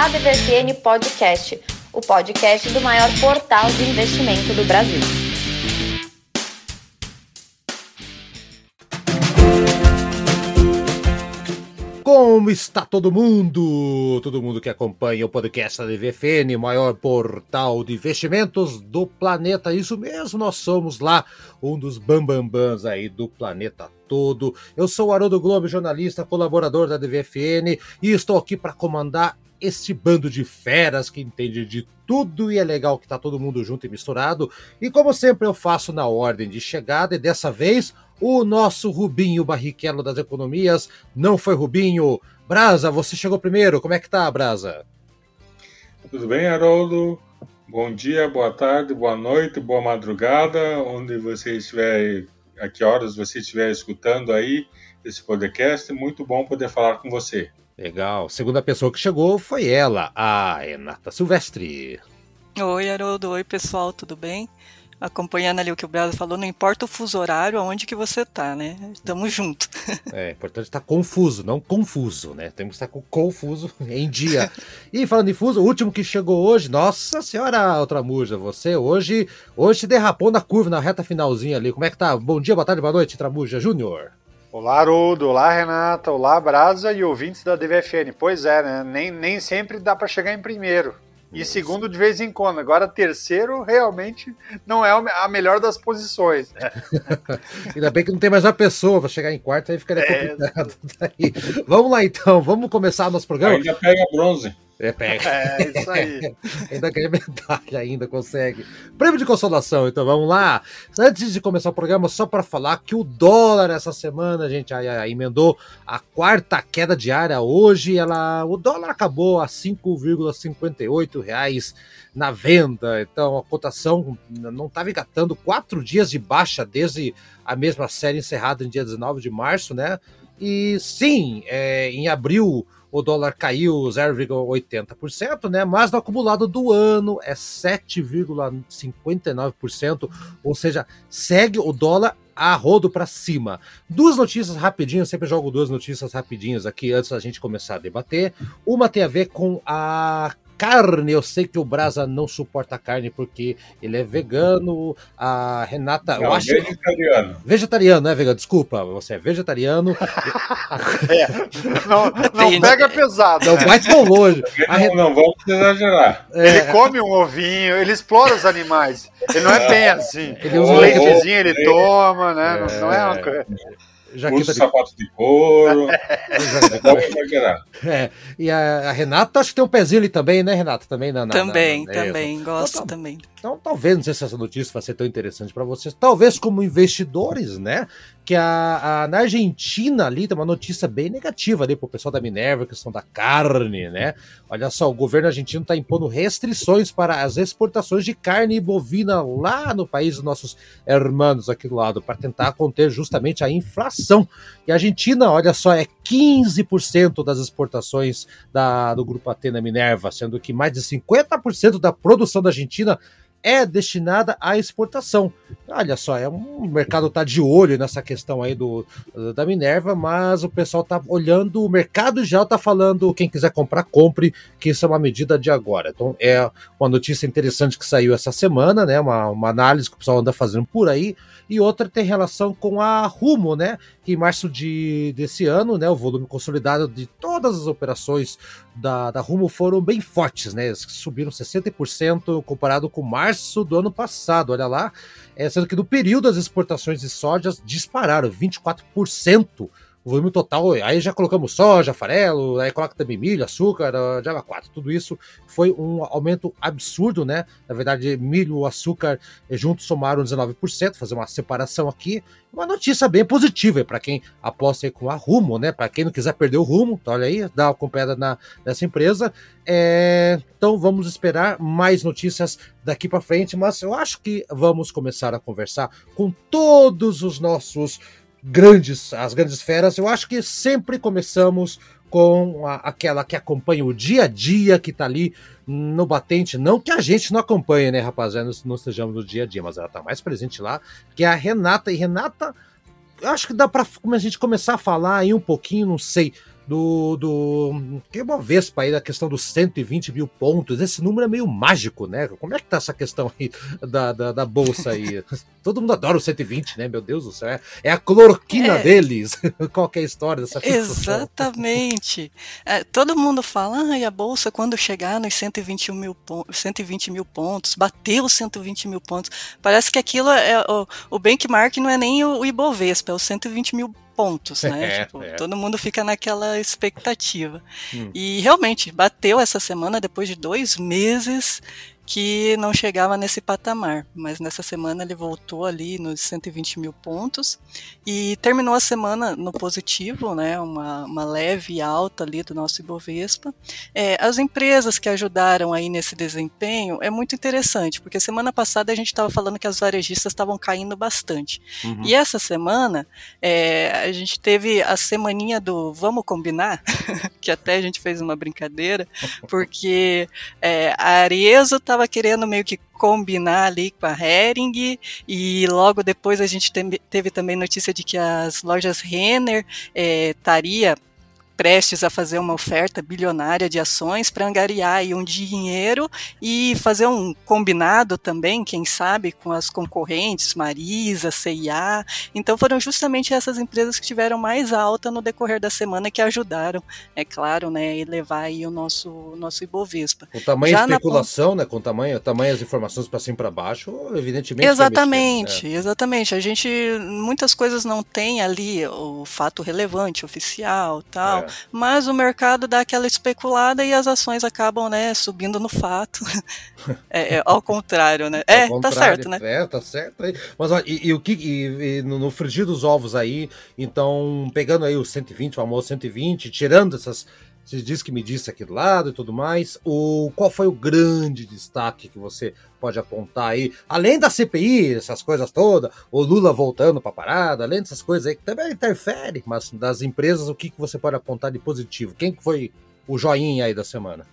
ADVFN Podcast, o podcast do maior portal de investimento do Brasil. Como está todo mundo? Todo mundo que acompanha o podcast da DVFN, maior portal de investimentos do planeta. Isso mesmo, nós somos lá um dos bambambans aí do planeta todo. Eu sou o Haroldo Globo, jornalista, colaborador da DVFN e estou aqui para comandar este bando de feras que entende de tudo e é legal que tá todo mundo junto e misturado. E como sempre eu faço na ordem de chegada e dessa vez o nosso Rubinho Barrichello das economias não foi Rubinho. Brasa, você chegou primeiro. Como é que tá, Brasa? Tudo bem, Haroldo? Bom dia, boa tarde, boa noite, boa madrugada, onde você estiver, a que horas você estiver escutando aí esse podcast. Muito bom poder falar com você. Legal. Segunda pessoa que chegou foi ela, a Renata Silvestre. Oi, Haroldo. Oi, pessoal, tudo bem? acompanhando ali o que o Brasa falou, não importa o fuso horário, aonde que você tá, né? Estamos juntos. É, importante estar confuso, não confuso, né? Temos que estar com confuso em dia. e falando em fuso, o último que chegou hoje, nossa senhora, outra muja, você hoje, hoje derrapou na curva, na reta finalzinha ali. Como é que tá? Bom dia, boa tarde, boa noite, Tramuja Júnior. Olá, Haroldo. Olá, Renata. Olá, Brasa e ouvintes da DVFN. Pois é, né? Nem, nem sempre dá para chegar em primeiro. E Isso. segundo de vez em quando. Agora, terceiro realmente não é a melhor das posições. Ainda bem que não tem mais uma pessoa para chegar em quarto, aí ficaria é. complicado. É... Vamos lá então, vamos começar nosso programa. Ainda pega bronze. É, pega. É, isso aí. ainda ganha medalha, ainda consegue. Prêmio de consolação, então vamos lá. Antes de começar o programa, só para falar que o dólar essa semana, gente, aí, aí, emendou a quarta queda diária hoje. Ela, o dólar acabou a 5,58 reais na venda. Então a cotação não estava engatando quatro dias de baixa desde a mesma série encerrada em dia 19 de março, né? E sim, é, em abril o dólar caiu 0,80%, né? Mas no acumulado do ano é 7,59%, ou seja, segue o dólar a rodo para cima. Duas notícias rapidinhas, sempre jogo duas notícias rapidinhas aqui antes da gente começar a debater. Uma tem a ver com a carne. Eu sei que o Brasa não suporta carne porque ele é vegano. A Renata. Não, eu acho vegetariano. Vegetariano, não é vegano? Desculpa, você é vegetariano. é. Não, não pega pesado. Não vai tão longe. Não, não vamos exagerar. É. Ele come um ovinho, ele explora os animais. Ele não é bem assim. Ele usa um leitezinho, ele toma, né? É. Não é uma coisa. Jaqueta Usa de... sapato de couro. é, e a, a, Renata acho que tem um pezinho ali também, né, Renata? Também, na, na também, na, na, também, gosto então, também. Então, talvez, não sei se essa notícia vai ser tão interessante para vocês, talvez como investidores, né? Que a, a, na Argentina ali tem uma notícia bem negativa ali pro pessoal da Minerva, questão da carne, né? Olha só, o governo argentino está impondo restrições para as exportações de carne bovina lá no país dos nossos hermanos aqui do lado, para tentar conter justamente a inflação. E a Argentina, olha só, é 15% das exportações da, do grupo Atena Minerva, sendo que mais de 50% da produção da Argentina é destinada à exportação. Olha só, é um, o mercado está de olho nessa questão aí do, da Minerva, mas o pessoal está olhando, o mercado já está falando, quem quiser comprar, compre, que isso é uma medida de agora. Então é uma notícia interessante que saiu essa semana, né? Uma, uma análise que o pessoal anda fazendo por aí, e outra tem relação com a Rumo, né? Que em março de, desse ano, né? O volume consolidado de todas as operações da, da Rumo foram bem fortes, né? Subiram 60% comparado com março do ano passado, olha lá. É, sendo que no período as exportações de sojas dispararam 24% o volume total, aí já colocamos soja, farelo, aí coloca também milho, açúcar, ah, Java 4, tudo isso foi um aumento absurdo, né? Na verdade, milho, açúcar eh, juntos somaram 19%, fazer uma separação aqui. Uma notícia bem positiva para quem aposta com a Rumo, né? Para quem não quiser perder o rumo, tá, olha aí, dá uma acompanhada na, nessa empresa. É, então vamos esperar mais notícias daqui para frente, mas eu acho que vamos começar a conversar com todos os nossos grandes, as grandes feras, eu acho que sempre começamos com a, aquela que acompanha o dia a dia, que tá ali no batente, não que a gente não acompanhe, né, rapaziada, não, não estejamos no dia a dia, mas ela tá mais presente lá, que é a Renata, e Renata, eu acho que dá pra a gente começar a falar aí um pouquinho, não sei, do, do que uma Vespa aí da questão dos 120 mil pontos. Esse número é meio mágico, né? Como é que tá essa questão aí da, da, da bolsa aí? Todo mundo adora o 120, né? Meu Deus do céu. É, é a cloroquina é. deles. Qual é a história dessa Exatamente. É, todo mundo fala, ah, e a bolsa quando chegar nos 120 mil, 120 mil pontos, bateu 120 mil pontos. Parece que aquilo é o, o benchmark não é nem o, o Ibovespa, é o 120 mil pontos, né? É, tipo, é. Todo mundo fica naquela expectativa. Hum. E realmente, bateu essa semana depois de dois meses que não chegava nesse patamar, mas nessa semana ele voltou ali nos 120 mil pontos e terminou a semana no positivo, né, uma, uma leve alta ali do nosso Ibovespa. É, as empresas que ajudaram aí nesse desempenho é muito interessante, porque semana passada a gente estava falando que as varejistas estavam caindo bastante, uhum. e essa semana é, a gente teve a semaninha do vamos combinar, que até a gente fez uma brincadeira, porque é, a Arezzo estava estava querendo meio que combinar ali com a Hering e logo depois a gente teve também notícia de que as lojas Renner estaria eh, prestes a fazer uma oferta bilionária de ações para angariar aí um dinheiro e fazer um combinado também, quem sabe, com as concorrentes, Marisa, CIA. Então foram justamente essas empresas que tiveram mais alta no decorrer da semana que ajudaram, é claro, né, elevar aí o nosso, nosso Ibovespa. Com tamanho Já especulação, na... né, com tamanho, tamanho as informações para cima para baixo, evidentemente. Exatamente, né? exatamente. A gente, muitas coisas não tem ali o fato relevante, oficial, tal. É mas o mercado dá aquela especulada e as ações acabam, né, subindo no fato. é, é, ao contrário, né? É, tá certo, né? É, tá certo. Mas ó, e, e, o que e, e no, frigir dos ovos aí, então, pegando aí o 120, o famoso 120, tirando essas você disse que me disse aqui do lado e tudo mais. O, qual foi o grande destaque que você pode apontar aí? Além da CPI, essas coisas todas, o Lula voltando para a parada, além dessas coisas aí que também interfere, mas das empresas, o que, que você pode apontar de positivo? Quem foi o joinha aí da semana?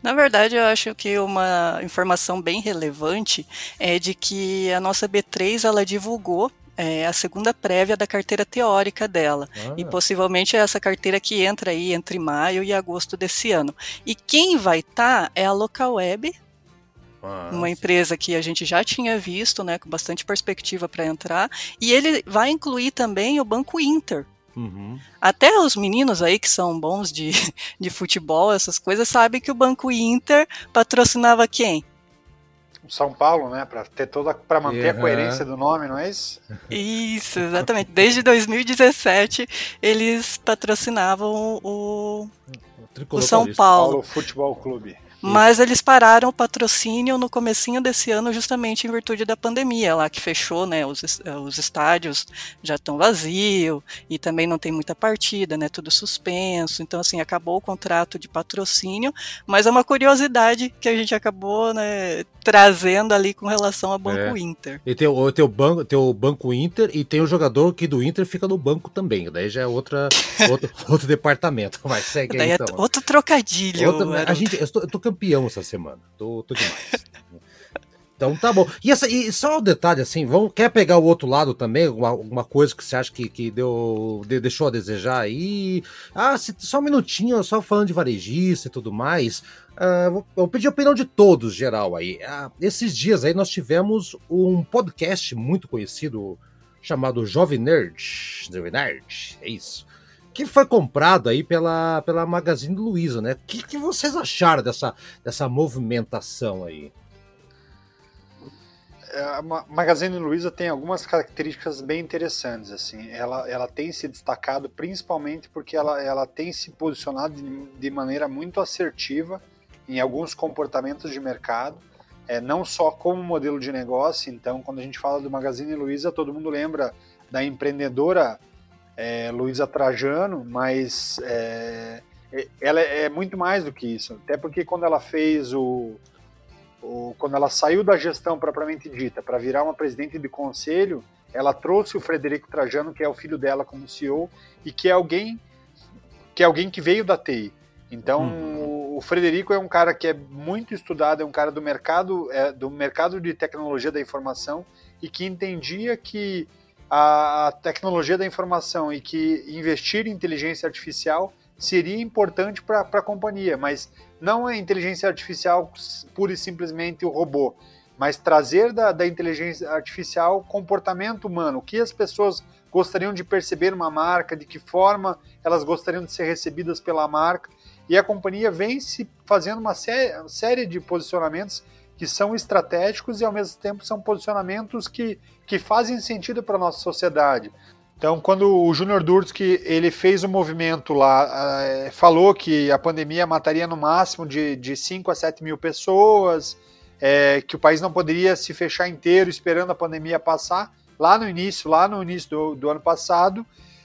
Na verdade, eu acho que uma informação bem relevante é de que a nossa B3 ela divulgou é a segunda prévia da carteira teórica dela. Ah. E possivelmente é essa carteira que entra aí entre maio e agosto desse ano. E quem vai estar tá é a Local Web, ah, uma empresa que a gente já tinha visto, né, com bastante perspectiva para entrar, e ele vai incluir também o Banco Inter. Uhum. Até os meninos aí que são bons de, de futebol, essas coisas, sabem que o Banco Inter patrocinava quem? São Paulo, né? Para ter toda, para manter uhum. a coerência do nome, não é isso? Isso, exatamente. Desde 2017 eles patrocinavam o, o, o São Paulo. Paulo Futebol Clube. Mas eles pararam o patrocínio no comecinho desse ano justamente em virtude da pandemia, lá que fechou, né, os, os estádios já estão vazios e também não tem muita partida, né, tudo suspenso. Então assim, acabou o contrato de patrocínio, mas é uma curiosidade que a gente acabou, né, trazendo ali com relação ao Banco é. Inter. E tem o, tem, o banco, tem o Banco Inter e tem o jogador que do Inter fica no banco também, daí já é outra, outro, outro departamento. Vai, segue daí aí, é então. É outro trocadilho. Outra, a gente, eu, tô, eu tô campeão essa semana. Tô, tô demais. Então tá bom. E, essa, e só um detalhe assim, vamos, quer pegar o outro lado também? Alguma, coisa que você acha que, que deu, de, deixou a desejar aí? Ah, se, só um minutinho, só falando de varejista e tudo mais. Uh, vou, vou, pedir a opinião de todos, geral aí. Uh, esses dias aí nós tivemos um podcast muito conhecido chamado Jovem Nerd. Jovem Nerd, é isso que foi comprado aí pela, pela Magazine Luiza, né? O que, que vocês acharam dessa, dessa movimentação aí? É, a Magazine Luiza tem algumas características bem interessantes. Assim, ela, ela tem se destacado principalmente porque ela, ela tem se posicionado de, de maneira muito assertiva em alguns comportamentos de mercado, é, não só como modelo de negócio. Então, quando a gente fala do Magazine Luiza, todo mundo lembra da empreendedora é, Luísa Trajano, mas é, é, ela é muito mais do que isso. Até porque quando ela fez o, o quando ela saiu da gestão propriamente dita para virar uma presidente de conselho, ela trouxe o Frederico Trajano, que é o filho dela como CEO e que é alguém que é alguém que veio da TI. Então uhum. o Frederico é um cara que é muito estudado, é um cara do mercado é, do mercado de tecnologia da informação e que entendia que a tecnologia da informação e que investir em inteligência artificial seria importante para a companhia, mas não a inteligência artificial pura e simplesmente o robô, mas trazer da, da inteligência artificial comportamento humano, o que as pessoas gostariam de perceber uma marca, de que forma elas gostariam de ser recebidas pela marca, e a companhia vem se fazendo uma sé série de posicionamentos que são estratégicos e ao mesmo tempo são posicionamentos que, que fazem sentido para a nossa sociedade. Então, quando o Júnior Durski ele fez o um movimento lá, é, falou que a pandemia mataria no máximo de, de 5 a 7 mil pessoas, é, que o país não poderia se fechar inteiro esperando a pandemia passar, lá no início, lá no início do, do ano passado,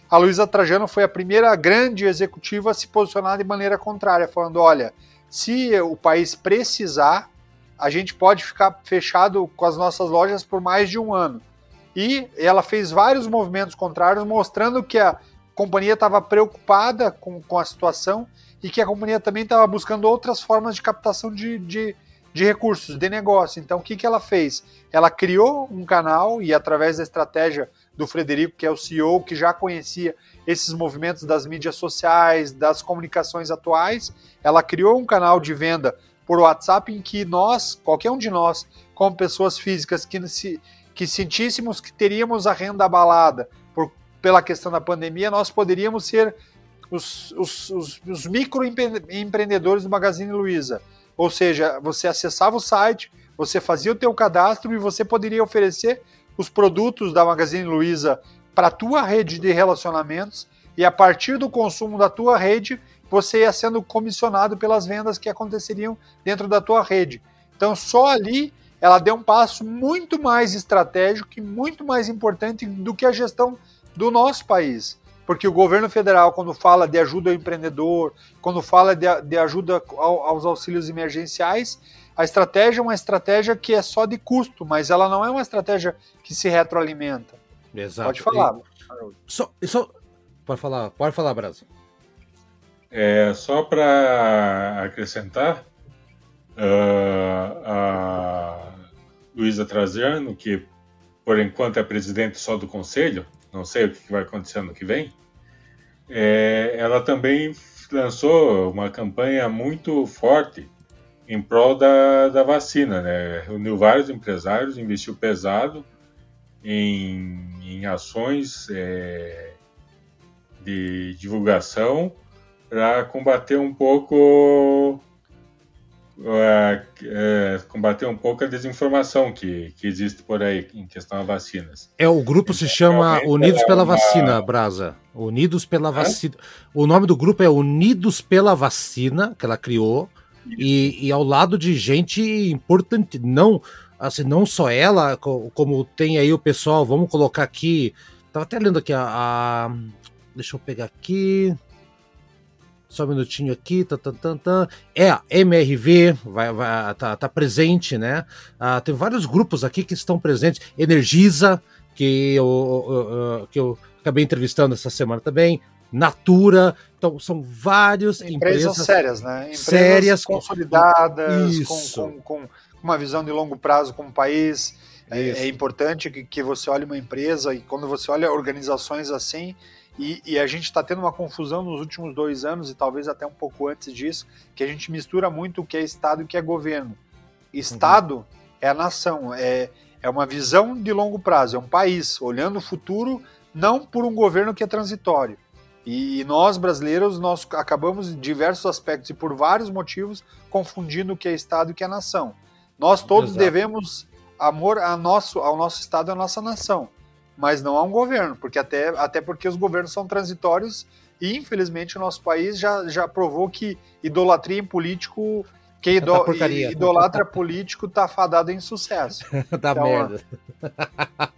a Luísa Trajano foi a primeira grande executiva a se posicionar de maneira contrária, falando: olha, se o país precisar, a gente pode ficar fechado com as nossas lojas por mais de um ano. E ela fez vários movimentos contrários, mostrando que a companhia estava preocupada com, com a situação e que a companhia também estava buscando outras formas de captação de, de, de recursos, de negócio. Então, o que, que ela fez? Ela criou um canal e, através da estratégia do Frederico, que é o CEO, que já conhecia esses movimentos das mídias sociais, das comunicações atuais, ela criou um canal de venda por WhatsApp em que nós, qualquer um de nós, como pessoas físicas que se que sentíssemos que teríamos a renda abalada por, pela questão da pandemia, nós poderíamos ser os, os, os, os microempreendedores do Magazine Luiza. Ou seja, você acessava o site, você fazia o teu cadastro e você poderia oferecer os produtos da Magazine Luiza para a tua rede de relacionamentos e a partir do consumo da tua rede, você ia sendo comissionado pelas vendas que aconteceriam dentro da tua rede. Então, só ali ela deu um passo muito mais estratégico e muito mais importante do que a gestão do nosso país. Porque o governo federal, quando fala de ajuda ao empreendedor, quando fala de, de ajuda ao, aos auxílios emergenciais, a estratégia é uma estratégia que é só de custo, mas ela não é uma estratégia que se retroalimenta. Exato. Pode falar. só, só, pode falar, pode falar, Brasa. É, só para acrescentar, uh, a Luísa Traziano, que por enquanto é presidente só do conselho, não sei o que vai acontecer no que vem, é, ela também lançou uma campanha muito forte em prol da, da vacina, né? Reuniu vários empresários, investiu pesado em, em ações é, de divulgação para combater um pouco é, é, combater um pouco a desinformação que, que existe por aí em questão a vacinas. É, o grupo se chama Unidos pela uma... Vacina, Brasa. Unidos pela Vacina. O nome do grupo é Unidos pela Vacina, que ela criou, e, e, ao lado de gente importante, não assim, não só ela, como tem aí o pessoal, vamos colocar aqui, tava até lendo aqui a, a deixa eu pegar aqui, só um minutinho aqui, tá, tá, tá, tá. É, a MRV vai, vai, tá, tá presente, né? Ah, tem vários grupos aqui que estão presentes. Energisa, que eu, que eu acabei entrevistando essa semana também. Natura, então são várias empresas, empresas sérias, né? Empresas sérias, consolidadas, com, com, com, uma visão de longo prazo como país. É, é, importante que, que você olhe uma empresa e quando você olha organizações assim, e, e a gente está tendo uma confusão nos últimos dois anos, e talvez até um pouco antes disso, que a gente mistura muito o que é Estado e o que é governo. Estado uhum. é a nação, é, é uma visão de longo prazo, é um país olhando o futuro, não por um governo que é transitório. E nós, brasileiros, nós acabamos em diversos aspectos e por vários motivos confundindo o que é Estado e o que é nação. Nós todos Exato. devemos amor a nosso, ao nosso Estado e à nossa nação mas não a um governo, porque até, até porque os governos são transitórios e infelizmente o nosso país já, já provou que idolatria em político quem ido, idolatra político tá fadado em sucesso. da então, merda.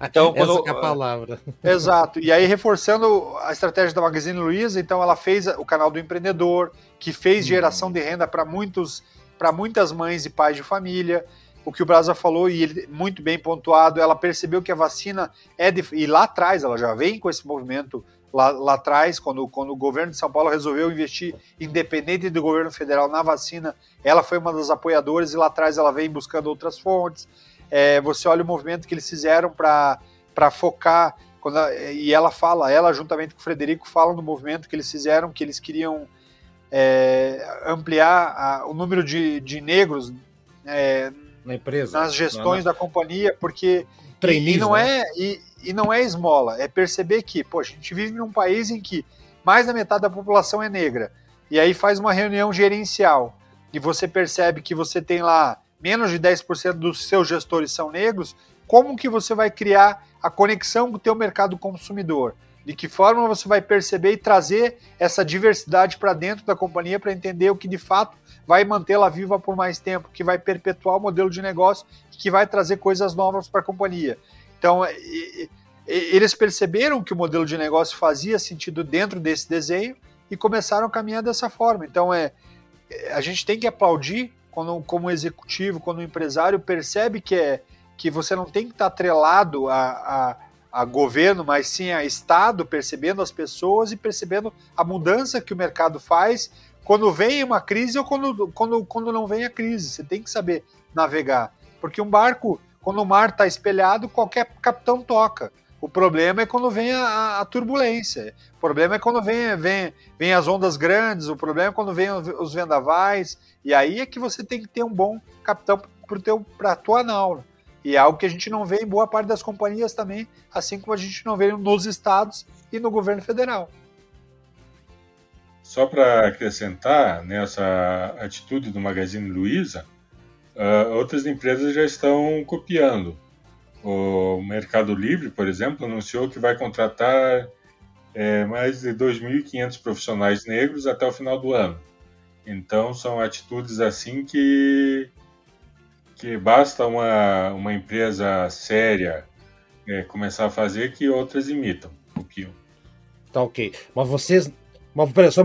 Então, quando, Essa é a palavra. Exato. E aí, reforçando a estratégia da Magazine Luiza, então ela fez o canal do empreendedor, que fez hum. geração de renda para muitos para muitas mães e pais de família o que o Brasa falou, e ele muito bem pontuado, ela percebeu que a vacina é de, e lá atrás, ela já vem com esse movimento lá, lá atrás, quando, quando o governo de São Paulo resolveu investir, independente do governo federal, na vacina, ela foi uma das apoiadoras e lá atrás ela vem buscando outras fontes. É, você olha o movimento que eles fizeram para focar, quando, e ela fala, ela juntamente com o Frederico falam do movimento que eles fizeram, que eles queriam é, ampliar a, o número de, de negros é, na empresa, nas gestões na, da companhia, porque e, não né? é e, e não é esmola, é perceber que, poxa, a gente vive num país em que mais da metade da população é negra. E aí faz uma reunião gerencial e você percebe que você tem lá menos de 10% dos seus gestores são negros, como que você vai criar a conexão com o teu mercado consumidor? De que forma você vai perceber e trazer essa diversidade para dentro da companhia para entender o que de fato vai mantê-la viva por mais tempo, que vai perpetuar o modelo de negócio, que vai trazer coisas novas para a companhia. Então, eles perceberam que o modelo de negócio fazia sentido dentro desse desenho e começaram a caminhar dessa forma. Então, é, a gente tem que aplaudir quando, como executivo, quando o empresário percebe que, é, que você não tem que estar atrelado a, a, a governo, mas sim a Estado, percebendo as pessoas e percebendo a mudança que o mercado faz quando vem uma crise ou quando, quando, quando não vem a crise. Você tem que saber navegar. Porque um barco, quando o mar está espelhado, qualquer capitão toca. O problema é quando vem a, a, turbulência. O problema é quando vem, vem, vem as ondas grandes. O problema é quando vem os vendavais. E aí é que você tem que ter um bom capitão para a tua nau. E é algo que a gente não vê em boa parte das companhias também, assim como a gente não vê nos estados e no governo federal. Só para acrescentar nessa atitude do Magazine Luiza, uh, outras empresas já estão copiando. O Mercado Livre, por exemplo, anunciou que vai contratar é, mais de 2.500 profissionais negros até o final do ano. Então, são atitudes assim que, que basta uma, uma empresa séria é, começar a fazer que outras imitam, copiam. Tá ok. Mas vocês. Mas peraí, só,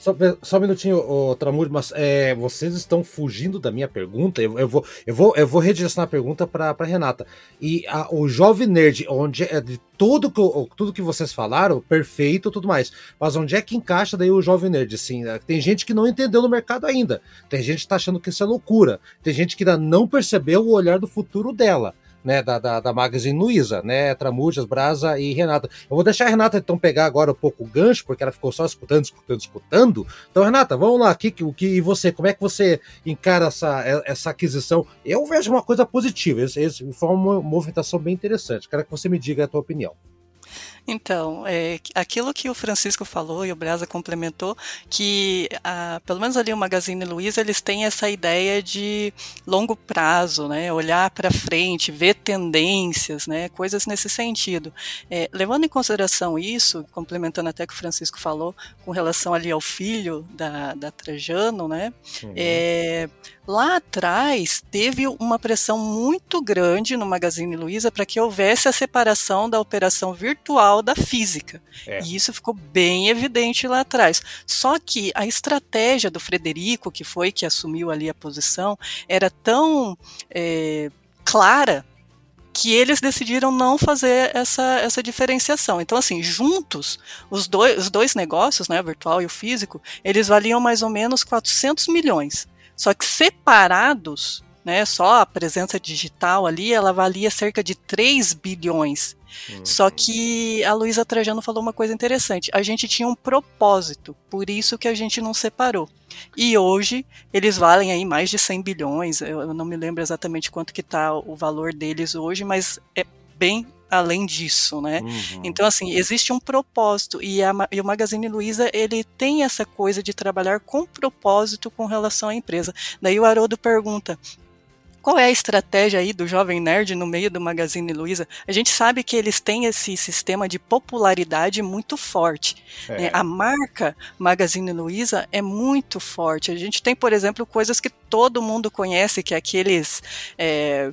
só, só um minutinho, Tramuri, mas é, vocês estão fugindo da minha pergunta. Eu, eu, vou, eu, vou, eu vou redirecionar a pergunta para Renata. E a, o Jovem Nerd, onde é de tudo que, tudo que vocês falaram, perfeito tudo mais. Mas onde é que encaixa daí o Jovem Nerd? Assim, tem gente que não entendeu no mercado ainda. Tem gente que está achando que isso é loucura. Tem gente que ainda não percebeu o olhar do futuro dela né, da, da, da Magazine Luiza, né, Tramujas, Brasa e Renata. Eu vou deixar a Renata então pegar agora um pouco o gancho, porque ela ficou só escutando, escutando, escutando. Então, Renata, vamos lá, que, que, e você, como é que você encara essa, essa aquisição? Eu vejo uma coisa positiva, esse, esse foi uma movimentação bem interessante. Quero que você me diga a tua opinião. Então, é, aquilo que o Francisco falou e o Brasa complementou, que a, pelo menos ali o Magazine Luiza, eles têm essa ideia de longo prazo, né? Olhar para frente, ver tendências, né? Coisas nesse sentido. É, levando em consideração isso, complementando até o que o Francisco falou, com relação ali ao filho da, da Trajano, né? Uhum. É, lá atrás teve uma pressão muito grande no Magazine Luiza para que houvesse a separação da operação virtual da física. É. E isso ficou bem evidente lá atrás. Só que a estratégia do Frederico, que foi que assumiu ali a posição, era tão é, clara que eles decidiram não fazer essa, essa diferenciação. Então, assim, juntos, os dois, os dois negócios, né, o virtual e o físico, eles valiam mais ou menos 400 milhões. Só que separados, né, só a presença digital ali, ela valia cerca de 3 bilhões. Uhum. Só que a Luísa Trajano falou uma coisa interessante. A gente tinha um propósito, por isso que a gente não separou. E hoje eles valem aí mais de 100 bilhões. Eu não me lembro exatamente quanto que está o valor deles hoje, mas é bem além disso, né? Uhum. Então, assim, existe um propósito e, a, e o Magazine Luiza, ele tem essa coisa de trabalhar com propósito com relação à empresa. Daí o Haroldo pergunta, qual é a estratégia aí do Jovem Nerd no meio do Magazine Luiza? A gente sabe que eles têm esse sistema de popularidade muito forte. É. Né? A marca Magazine Luiza é muito forte. A gente tem, por exemplo, coisas que todo mundo conhece, que é aqueles. É,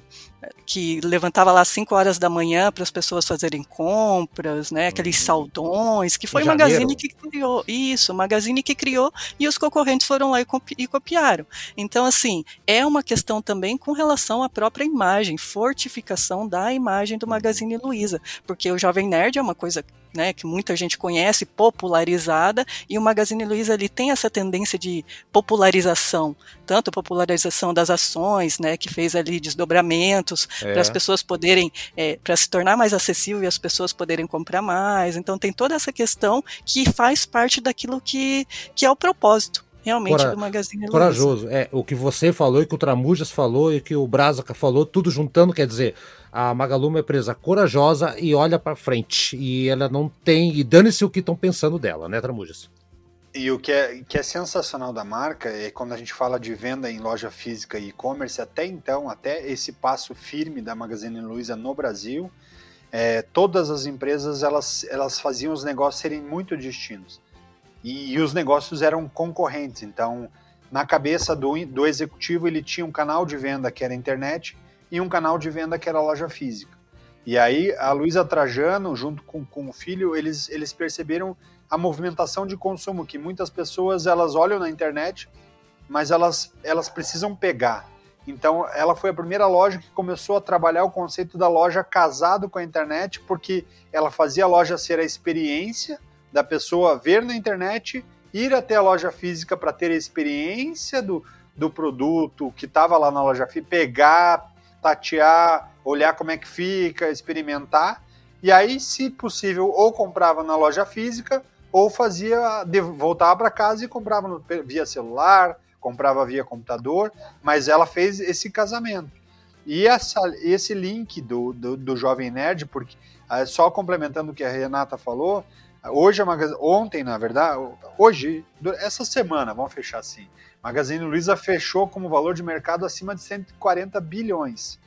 que levantava lá às 5 horas da manhã para as pessoas fazerem compras, né? Aqueles uhum. saldões, que foi o Magazine que criou. Isso, o Magazine que criou e os concorrentes foram lá e, e, copiaram. Então, assim, é uma questão também com relação à própria imagem, fortificação da imagem do Magazine Luiza, porque o Jovem Nerd é uma coisa né, que muita gente conhece, popularizada, e o Magazine Luiza ali tem essa tendência de popularização, tanto a popularização das ações, né, que fez ali desdobramentos é. para as pessoas poderem, é, para se tornar mais acessível e as pessoas poderem comprar mais. Então tem toda essa questão que faz parte daquilo que, que é o propósito realmente Cora do Magazine Luiza. Corajoso. É, o que você falou e que o Tramujas falou e que o Brazaca falou, tudo juntando, quer dizer, a Magalu é uma empresa corajosa e olha para frente. E ela não tem. E dane-se o que estão pensando dela, né, Tramujas? E o que é, que é sensacional da marca é quando a gente fala de venda em loja física e e-commerce, até então, até esse passo firme da Magazine Luiza no Brasil, é, todas as empresas elas, elas faziam os negócios serem muito distintos. E, e, os negócios eram concorrentes. Então, na cabeça do, do executivo, ele tinha um canal de venda que era internet e um canal de venda que era loja física. E aí a Luísa Trajano, junto com, com o filho, eles, eles perceberam a movimentação de consumo, que muitas pessoas elas olham na internet, mas elas, elas precisam pegar. Então ela foi a primeira loja que começou a trabalhar o conceito da loja casado com a internet, porque ela fazia a loja ser a experiência da pessoa ver na internet, ir até a loja física para ter a experiência do, do produto que estava lá na loja física, pegar, tatear, olhar como é que fica, experimentar. E aí, se possível, ou comprava na loja física, ou fazia, voltava para casa e comprava via celular, comprava via computador, mas ela fez esse casamento. E essa, esse link do, do, do Jovem Nerd, porque ah, só complementando o que a Renata falou, hoje a Magazine, ontem, na verdade, hoje, essa semana, vamos fechar assim, Magazine Luiza fechou como valor de mercado acima de 140 bilhões.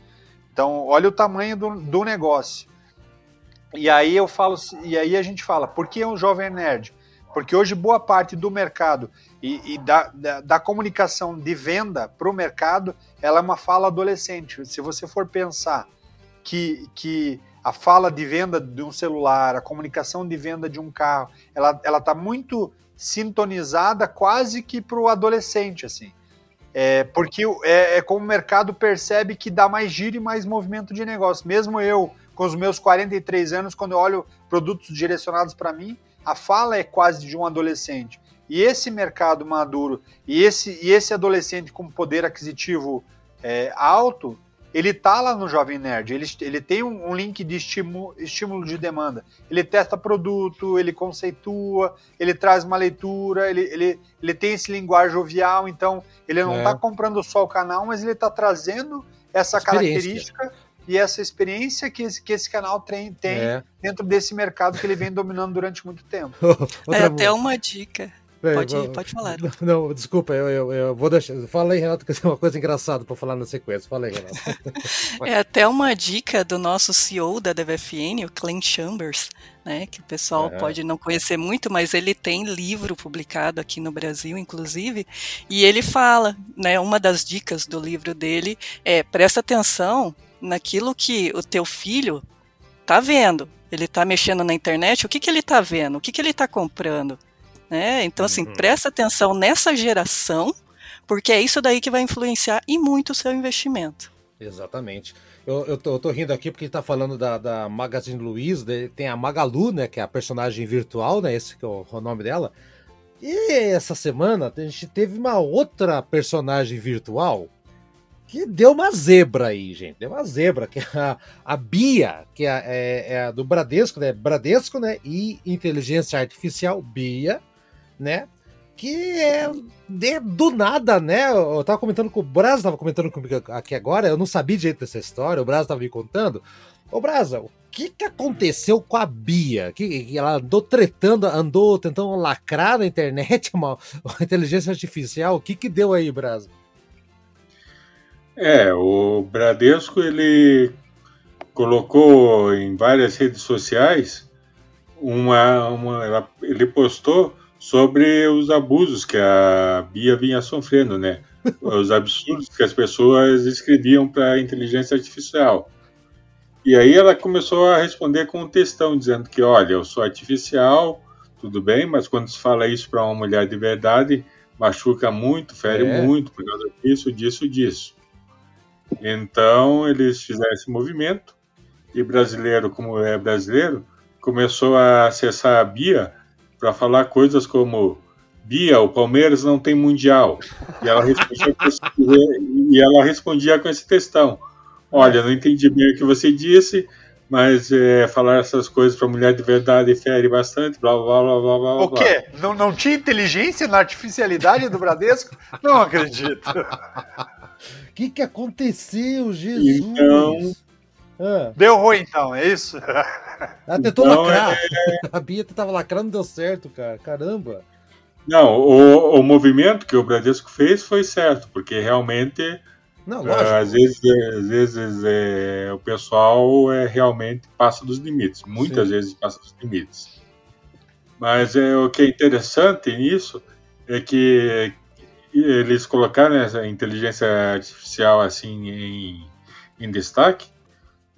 Então, olha o tamanho do, do negócio. E aí eu falo, e aí a gente fala, por que um jovem nerd? Porque hoje boa parte do mercado e, e da, da, da, comunicação de venda para o mercado, ela é uma fala adolescente. Se você for pensar que, que a fala de venda de um celular, a comunicação de venda de um carro, ela está muito sintonizada quase que para o adolescente, assim. É, porque é, é, como o mercado percebe que dá mais giro e mais movimento de negócio. Mesmo eu, com os meus 43 anos, quando eu olho produtos direcionados para mim, a fala é quase de um adolescente. E esse mercado maduro e esse, e esse adolescente com poder aquisitivo é, alto, ele tá lá no Jovem Nerd, ele, ele tem um, um link de estímulo, estímulo de demanda. Ele testa produto, ele conceitua, ele traz uma leitura, ele, ele, ele tem esse linguagem jovial, então ele não está é. comprando só o canal, mas ele está trazendo essa característica e essa experiência que esse, que esse canal tem, tem é. dentro desse mercado que ele vem dominando durante muito tempo. é até uma dica. Bem, pode, pode falar. Não, não desculpa, eu, eu, eu, vou deixar. Fala aí, Renato, que tem uma coisa engraçada para falar na sequência. Fala aí, Renato. é até uma dica do nosso CEO da DVFN, o Clint Chambers, né, que o pessoal é. pode não conhecer muito, mas ele tem livro publicado aqui no Brasil, inclusive, e ele fala, né, uma das dicas do livro dele é presta atenção naquilo que o teu filho tá vendo. Ele tá mexendo na internet, o que, que ele tá vendo? O que, que ele tá comprando? Né? Então, assim, uhum. presta atenção nessa geração, porque é isso daí que vai influenciar e muito o seu investimento. Exatamente. Eu, eu, tô, eu tô rindo aqui porque está falando da, da Magazine Luiza, tem a Magalu, né, que é a personagem virtual, né, esse que é o, o nome dela. E essa semana a gente teve uma outra personagem virtual que deu uma zebra aí, gente. Deu uma zebra, que é a, a Bia, que é, é, é, a do Bradesco, né? Bradesco, né? E Inteligência Artificial, Bia né? Que é, é do nada, né? Eu tava comentando com o Brasa, tava comentando comigo aqui agora, eu não sabia direito dessa história, o Brasa tava me contando. Ô Brasa, o que que aconteceu com a Bia? Que, que ela andou tretando, andou tentando lacrar na internet uma, uma inteligência artificial? O que que deu aí, Brasa? É, o Bradesco ele colocou em várias redes sociais uma, uma ele postou sobre os abusos que a Bia vinha sofrendo, né? Os absurdos que as pessoas escreviam para a inteligência artificial. E aí ela começou a responder com um textão dizendo que, olha, eu sou artificial, tudo bem, mas quando se fala isso para uma mulher de verdade, machuca muito, fere é. muito por causa disso, disso, disso. Então eles fizeram esse movimento e brasileiro, como é brasileiro, começou a acessar a Bia para falar coisas como Bia, o Palmeiras não tem mundial. E ela respondia com esse, e ela respondia com esse textão. Olha, não entendi bem o que você disse, mas é, falar essas coisas para mulher de verdade fere bastante, blá blá blá blá blá. O quê? Não, não tinha inteligência na artificialidade do Bradesco? Não acredito. O que, que aconteceu, Jesus? Então, Ah, Deu ruim então, é isso? ela tentou Então, lacrar. A Bia tava lacrando não deu certo, cara. Caramba. não, o, o movimento que o Bradesco fez foi certo, porque realmente Não, lógico. Às vezes, é, às vezes é, o pessoal é, realmente passa dos limites, muitas Sim. vezes passa dos limites. Mas é, o que é interessante nisso é que eles colocaram essa inteligência artificial assim em, em destaque,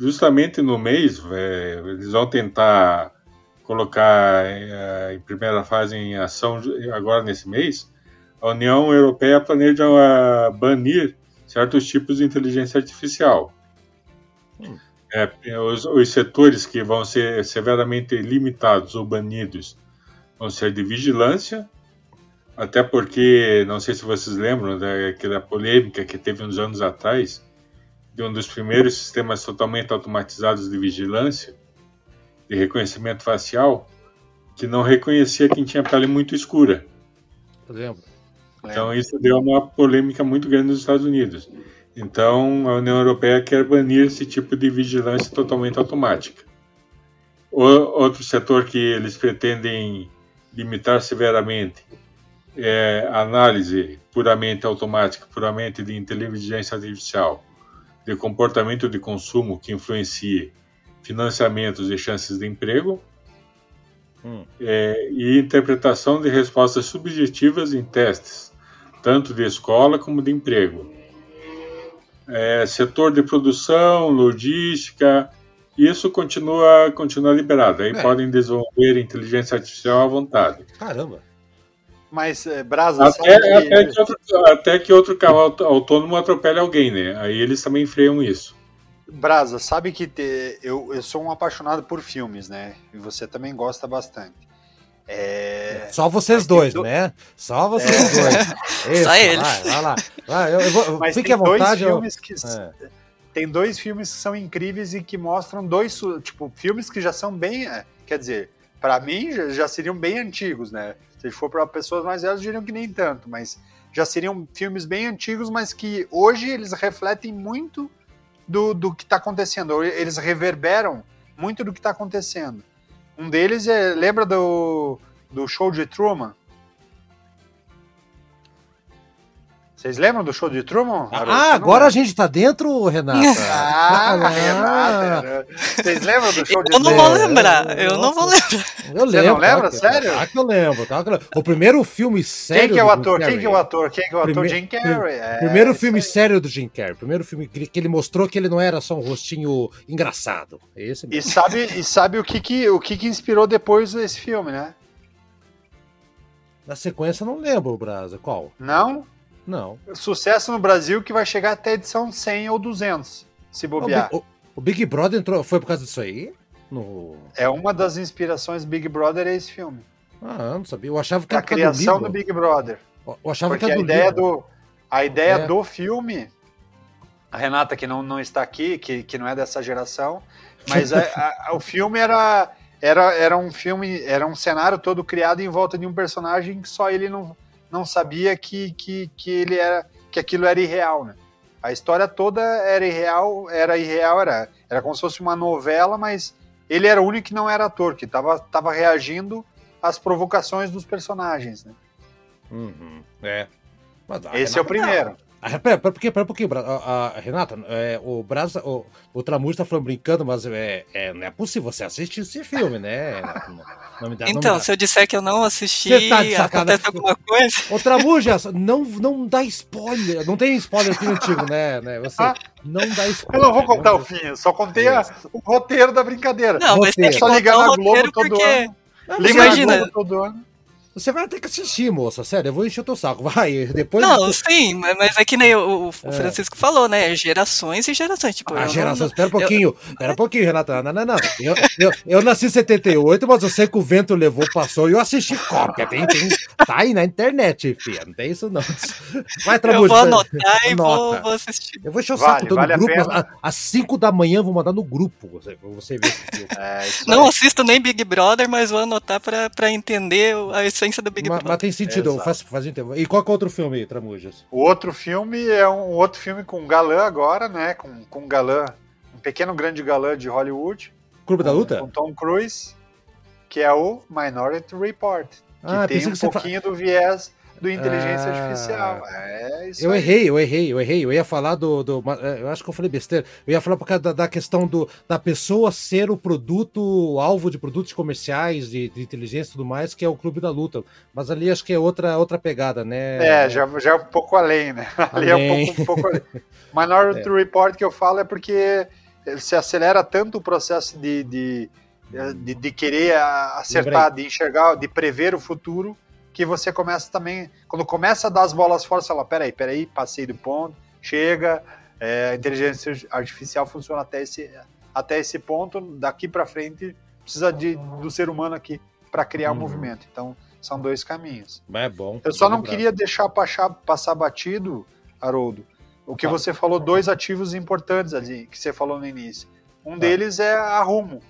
justamente no mês, é, eles vão tentar colocar é, em primeira fase em ação agora nesse mês. A União Europeia planeja banir certos tipos de inteligência artificial. Hum. É, os, os setores que vão ser severamente limitados ou banidos vão ser de vigilância, até porque, não sei se vocês lembram daquela polêmica que teve uns anos atrás, de um dos primeiros sistemas totalmente automatizados de vigilância, de reconhecimento facial, que não reconhecia quem tinha pele muito escura. Eu lembro. Então isso deu uma polêmica muito grande nos Estados Unidos. Então a União Europeia quer banir esse tipo de vigilância totalmente automática. O, outro setor que eles pretendem limitar severamente é a análise puramente automática, puramente de inteligência artificial, de comportamento de consumo que influencie financiamentos e chances de emprego, Hum. é, e interpretação de respostas subjetivas em testes, tanto de escola como de emprego. É, setor de produção, logística, isso continua, continua liberado. Aí É. podem desenvolver inteligência artificial à vontade. Caramba. Mas, é, Brasa, Até, sabe até, que- outro, até que outro carro aut- autônomo atropele alguém, né? Aí eles também freiam isso. Brasa, sabe que te- eu, eu sou um apaixonado por filmes, né? E você também gosta bastante. É, Só vocês dois, do- né? Só vocês dois. Isso, Só eles. Vai, vai lá. Vai, eu, eu vou, Mas fique tem à vontade. dois eu- filmes que É. tem dois filmes que são incríveis e que mostram dois tipo filmes que já são bem, é, quer dizer, pra mim já, já seriam bem antigos, né? Se for para pessoas mais velhas diriam que nem tanto, mas já seriam filmes bem antigos, mas que hoje eles refletem muito do, do que está acontecendo. Eles reverberam muito do que está acontecendo. Um deles é lembra do do show de Truman? Vocês lembram do show de Truman? Harold? Ah, não agora a gente tá dentro, Renata. Ah, Ah. Renata. Vocês lembram do show de Eu não vou Truman? lembrar, eu não vou lembrar. Eu Você não lembra? que- Sério? Claro que eu lembro. Claro que eu lembro. O primeiro filme sério. Quem que é o do ator? Quem que é o ator? Quem que é o ator? Jim Carrey. É, Primeiro filme aí. sério do Jim Carrey. Primeiro filme que ele mostrou que ele não era só um rostinho engraçado. Esse E mesmo. sabe, e sabe o, que, que, o que, que inspirou depois esse filme, né? Na sequência, eu não lembro, Brasa. Qual? Não? Não. Sucesso no Brasil que vai chegar até a edição 100 ou 200, se O, bobear. Big- o- o Big Brother entrou. Foi por causa disso aí? No... É uma das inspirações Big Brother é esse filme. Ah, não sabia. Eu achava que A era do criação do Big Brother. Eu achava Porque que a era do ideia livro. do, a ideia É. do filme, a Renata que não, não está aqui, que, que não é dessa geração, mas a- a- o filme era, era, era um filme, era um cenário todo criado em volta de um personagem que só ele não, não sabia que, que, que ele era, que aquilo era irreal, né? A história toda era irreal, era irreal, era, era como se fosse uma novela, mas ele era o único que não era ator, que estava tava reagindo às provocações dos personagens, né? Uhum, É. Mas a Esse é o primeiro. Ah, pera, pera, por quê? Pera um pouquinho, a, a Renata, é, o Brasa, o, o Tramur tá falando brincando, mas é, é, não é possível você assistir esse filme, né? Não, não me dá, não me Então, dá. se eu disser que eu não assisti, Você tá de acontece alguma coisa? Ô, Tramuja, não, não dá spoiler. Não tem spoiler aqui no antigo, né? né? Você Ah. não dá Eu spoiler. não vou contar né? o fim, eu só contei a- o roteiro da brincadeira. Não, mas tem Roteiro. que Só ligar o na roteiro Globo todo porque... ano. Ah, Liga Imagina. na Globo todo ano. Você vai ter que assistir, moça. Sério, eu vou encher o teu saco. Vai, depois. Não, sim, mas é que nem o, o Francisco falou, né? Gerações e gerações. Tipo, Ah, eu gerações. não- Espera um pouquinho. Espera um pouquinho, Renata. Não, não, não. Eu, eu, eu nasci em 78, mas eu sei que o vento levou, passou e eu assisti cópia. Tem, tem, tá aí na internet, filha. Não tem isso, não. Vai, Eu Tramujo. vou anotar e vou, vou assistir. Eu vou encher o Vale, saco todo vale no grupo. Às- Às 5 da manhã eu vou mandar no grupo. Você, você ver esse. É, Não aí. assisto nem Big Brother, mas vou anotar pra, pra entender a essência do Big mas, Brother. mas tem sentido, faz, faz entender. E qual que é outro filme aí, Tramujas? O outro filme é um outro filme com galã agora, né? Com, com galã, um pequeno grande galã de Hollywood. Clube da Luta? Com Tom Cruise, que é o Minority Report. Que Ah, tem um que você fa- pouquinho do viés do inteligência Ah. artificial. É isso Eu aí. errei, eu errei, eu errei. Eu ia falar do. do é, eu acho que eu falei besteira. Eu ia falar por causa da, da questão do, da pessoa ser o produto, o alvo de produtos comerciais, de, de inteligência e tudo mais, que é o Clube da Luta. Mas ali acho que é outra, outra pegada, né? É, já, já é um pouco além, né? Ali é um Além. pouco, um pouco além. Minority Report que eu falo é porque se acelera tanto o processo de, de, de, de querer acertar, de enxergar, de prever o futuro, que você começa também, quando começa a dar as bolas fora, você fala, peraí, peraí, passei do ponto, chega, é, a inteligência artificial funciona até esse, até esse ponto, daqui para frente precisa de, do ser humano aqui para criar o Uhum. movimento. Então, são dois caminhos. É bom. Eu só não Lembrado. queria deixar passar, passar batido, Haroldo, o que Tá. você falou, dois ativos importantes ali, que você falou no início. Um deles é a Rumo.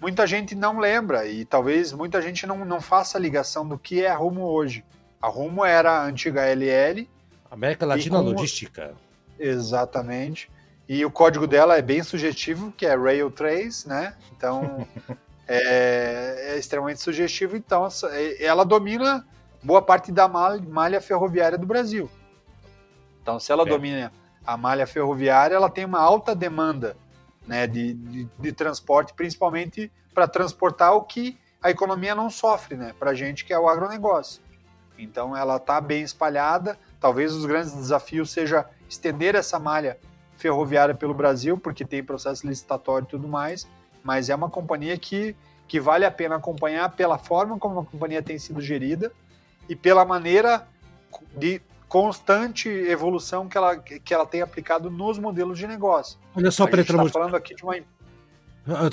Muita gente não lembra e talvez muita gente não, não faça a ligação do que é a Rumo hoje. A Rumo era a antiga LL, América Latina E com- Logística. exatamente, e o código dela é bem sugestivo, que é Rail 3, né? Então é, é extremamente sugestivo. Então é- ela domina boa parte da malha, malha ferroviária do Brasil. Então se ela É. domina a malha ferroviária, ela tem uma alta demanda né, de, de, de transporte, principalmente para transportar o que a economia não sofre, né? Para a gente que é o agronegócio. Então ela está bem espalhada. Talvez os grandes desafios seja estender essa malha ferroviária pelo Brasil, porque tem processo licitatório e tudo mais. Mas é uma companhia que, que vale a pena acompanhar pela forma como a companhia tem sido gerida e pela maneira de constante evolução que ela, que ela tem aplicado nos modelos de negócio. Olha só, a peraí, gente está Tramujo. falando aqui de uma Ah,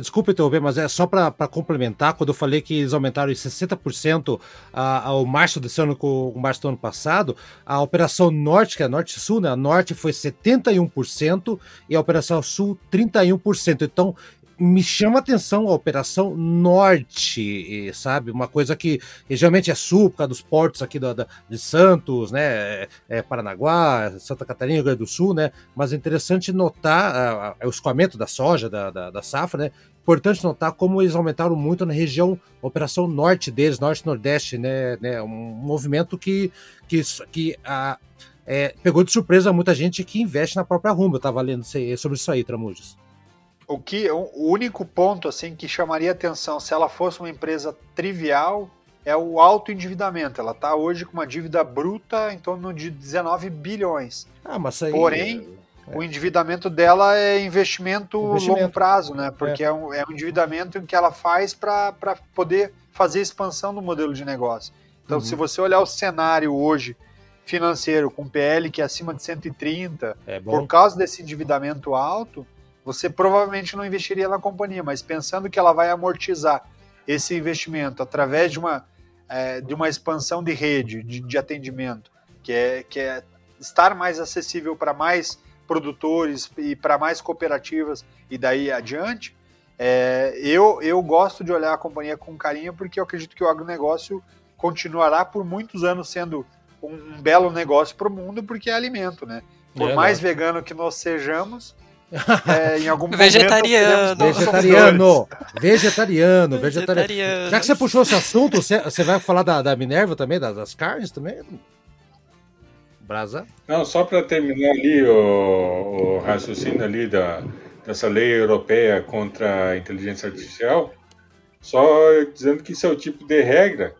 Desculpa interromper, mas é só para complementar, quando eu falei que eles aumentaram em 60% a- ao março desse ano com o março do ano passado, a Operação Norte, que é a Norte-Sul, né? A Norte foi 71% e a Operação Sul 31%. Então, me chama a atenção a Operação Norte, sabe? Uma coisa que geralmente é sul, por causa dos portos aqui da, da- de Santos, né? É, é Paranaguá, Santa Catarina, Rio Grande do Sul, né? Mas é interessante notar ah, ah, o escoamento da soja, da, da, da safra, né? Importante notar como eles aumentaram muito na região Operação Norte deles, Norte-Nordeste, né, né? Um movimento que, que, que ah, é, pegou de surpresa muita gente que investe na própria Rumo. Eu estava lendo sobre isso aí, Tramujas. O que o único ponto assim que chamaria atenção se ela fosse uma empresa trivial é o alto endividamento. Ela está hoje com uma dívida bruta em torno de 19 bilhões. Ah, mas aí. Porém, O endividamento dela é investimento, Investimento. longo prazo, né? Porque é, um, é um endividamento em que ela faz para poder fazer expansão do modelo de negócio. Então, Uhum. se você olhar o cenário hoje financeiro com PL que é acima de 130, é por causa desse endividamento alto, você provavelmente não investiria na companhia, mas pensando que ela vai amortizar esse investimento através de uma, eh, de uma expansão de rede de, de atendimento, que é, que é estar mais acessível para mais produtores e para mais cooperativas e daí adiante, eh, eu, eu gosto de olhar a companhia com carinho porque eu acredito que o agronegócio continuará por muitos anos sendo um, um belo negócio para o mundo porque é alimento, né? Por É, mais lógico. vegano que nós sejamos, é, em algum. Vegetariano, vegetariano, vegetariano. Vegetariano. Já que você puxou esse assunto, você, você vai falar da, da Minerva também, das, das carnes também? Brasa? Não, só para terminar ali o, o raciocínio ali da, dessa lei europeia contra a inteligência artificial, só dizendo que isso é o tipo de regra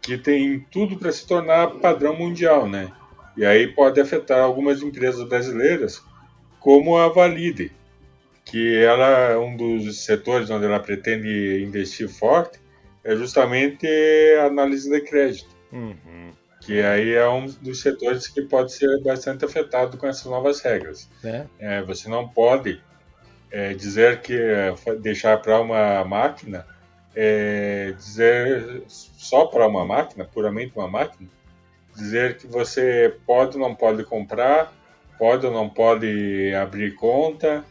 que tem tudo para se tornar padrão mundial, né? E aí pode afetar algumas empresas brasileiras, como a Valide, que ela é um dos setores onde ela pretende investir forte, é justamente a análise de crédito. Uhum. Que aí é um dos setores que pode ser bastante afetado com essas novas regras. Né? É, você não pode é, dizer que é, deixar para uma máquina, é, dizer só para uma máquina, puramente uma máquina, dizer que você pode ou não pode comprar, pode ou não pode abrir conta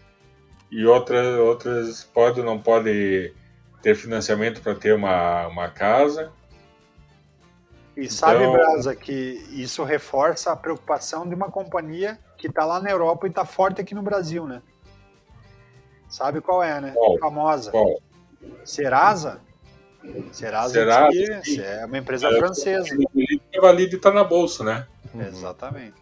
e outras outras pode ou não pode ter financiamento para ter uma, uma casa. E sabe, Então- Brasa, que isso reforça a preocupação de uma companhia que está lá na Europa e está forte aqui no Brasil, né? Sabe qual é, né? Qual? Famosa. Qual? Serasa. Serasa, Serasa, que é uma empresa É, francesa. É válido e está na bolsa, né? Uhum. Exatamente.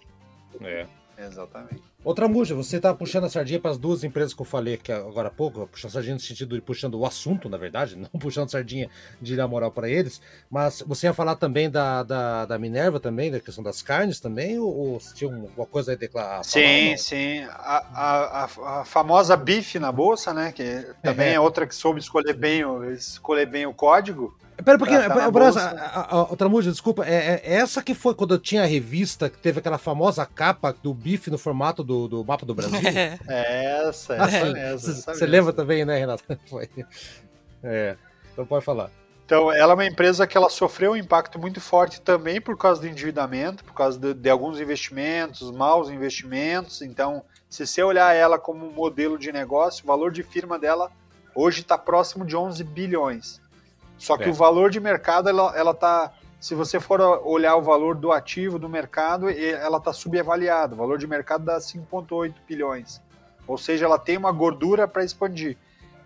É. Exatamente. Outra muja, você tá puxando a sardinha para as duas empresas que eu falei aqui agora há pouco, puxando a sardinha no sentido de puxando o assunto, na verdade, não puxando sardinha de dar moral para eles, mas você ia falar também da, da, da Minerva também, da questão das carnes também, ou, ou se tinha alguma coisa aí declarar? Sim, sim. A, a, a- famosa bife na bolsa, né? Que também é outra que soube escolher bem, escolher bem o código. Pera um pouquinho, Pra tá a- outra muja, desculpa, é, é essa que foi quando eu tinha a revista, que teve aquela famosa capa do bife no formato do, do mapa do Brasil? É. Essa, essa mesmo. essa Você mesmo. lembra também, né, Renato? Foi. É, então pode falar. Então, ela é uma empresa que ela sofreu um impacto muito forte também por causa do endividamento, por causa de, de alguns investimentos, maus investimentos. Então, se você olhar ela como um modelo de negócio, o valor de firma dela hoje está próximo de 11 bilhões. Só que É. o valor de mercado, ela, ela tá. Se você for olhar o valor do ativo do mercado, ela está subavaliada. O valor de mercado dá 5,8 bilhões. Ou seja, ela tem uma gordura para expandir.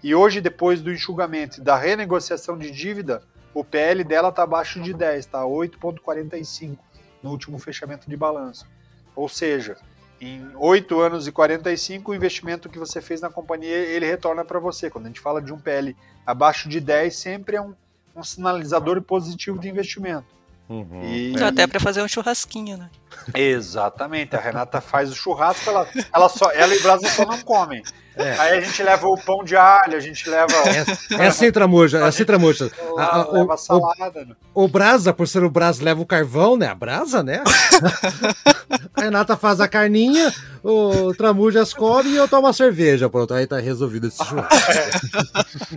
E hoje, depois do enxugamento e da renegociação de dívida, o PL dela está abaixo de 10, está 8,45 no último fechamento de balanço. Ou seja, em 8 anos e 45, o investimento que você fez na companhia, ele retorna para você. Quando a gente fala de um PL abaixo de 10, sempre é um, um sinalizador positivo de investimento. Uhum. E- até pra fazer um churrasquinho, né? Exatamente, a Renata faz o churrasco, ela, ela, só, ela e Brasa só não comem. É. Aí a gente leva o pão de alho, a gente leva, É assim, Tramuja, é assim, Tramuja. A- a- o- leva o- salada. né? O Brasa, por ser o Brasa, leva o carvão, né? A brasa, né? a Renata faz a carninha, o Tramujas come e eu tomo a cerveja. Pronto, aí tá resolvido esse churrasco.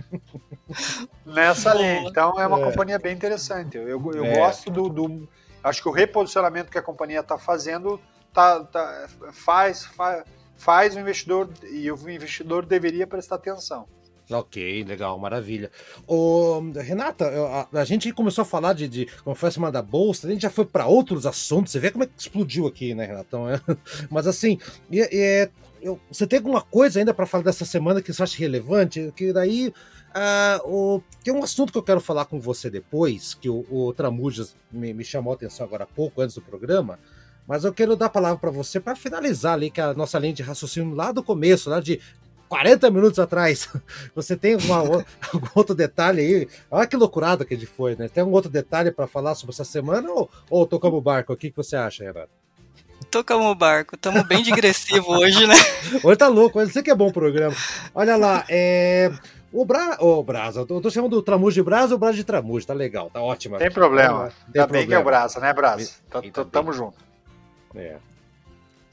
Nessa linha. Então é uma É. companhia bem interessante. Eu, eu, eu É. gosto do, do- Acho que o reposicionamento que a companhia está fazendo tá, tá- faz, faz, faz o investidor e o investidor deveria prestar atenção. Ok, legal, maravilha. Ô, Renata, a, a gente começou a falar de, de como foi a semana da Bolsa, a gente já foi para outros assuntos, você vê como é que explodiu aqui, né, Renatão? É. Mas assim, é, eu- você tem alguma coisa ainda para falar dessa semana que você acha relevante? Que daí. ah, o- tem um assunto que eu quero falar com você depois, que o, o Tramujas me, me chamou a atenção agora há pouco, antes do programa, mas eu quero dar a palavra para você para finalizar ali que a nossa linha de raciocínio lá do começo, lá de 40 minutos atrás. Você tem alguma, o- algum outro detalhe aí? Olha que loucurada que gente foi, né? Tem algum outro detalhe para falar sobre essa semana ou, ou tocamos o barco? O que, que você acha, Renato? Tocamos o barco, estamos bem digressivo hoje, né? Hoje tá louco, eu sei que é bom o programa. Olha lá, é. O Bra... Ô, Brasa, eu tô chamando o Tramujo de Brasa ou o Brasa de Tramujo, tá legal, tá ótimo. Tem problema. Tem Ainda bem que é o. Brasa, né, Brasa? Tá- tá-. Tamo junto. É.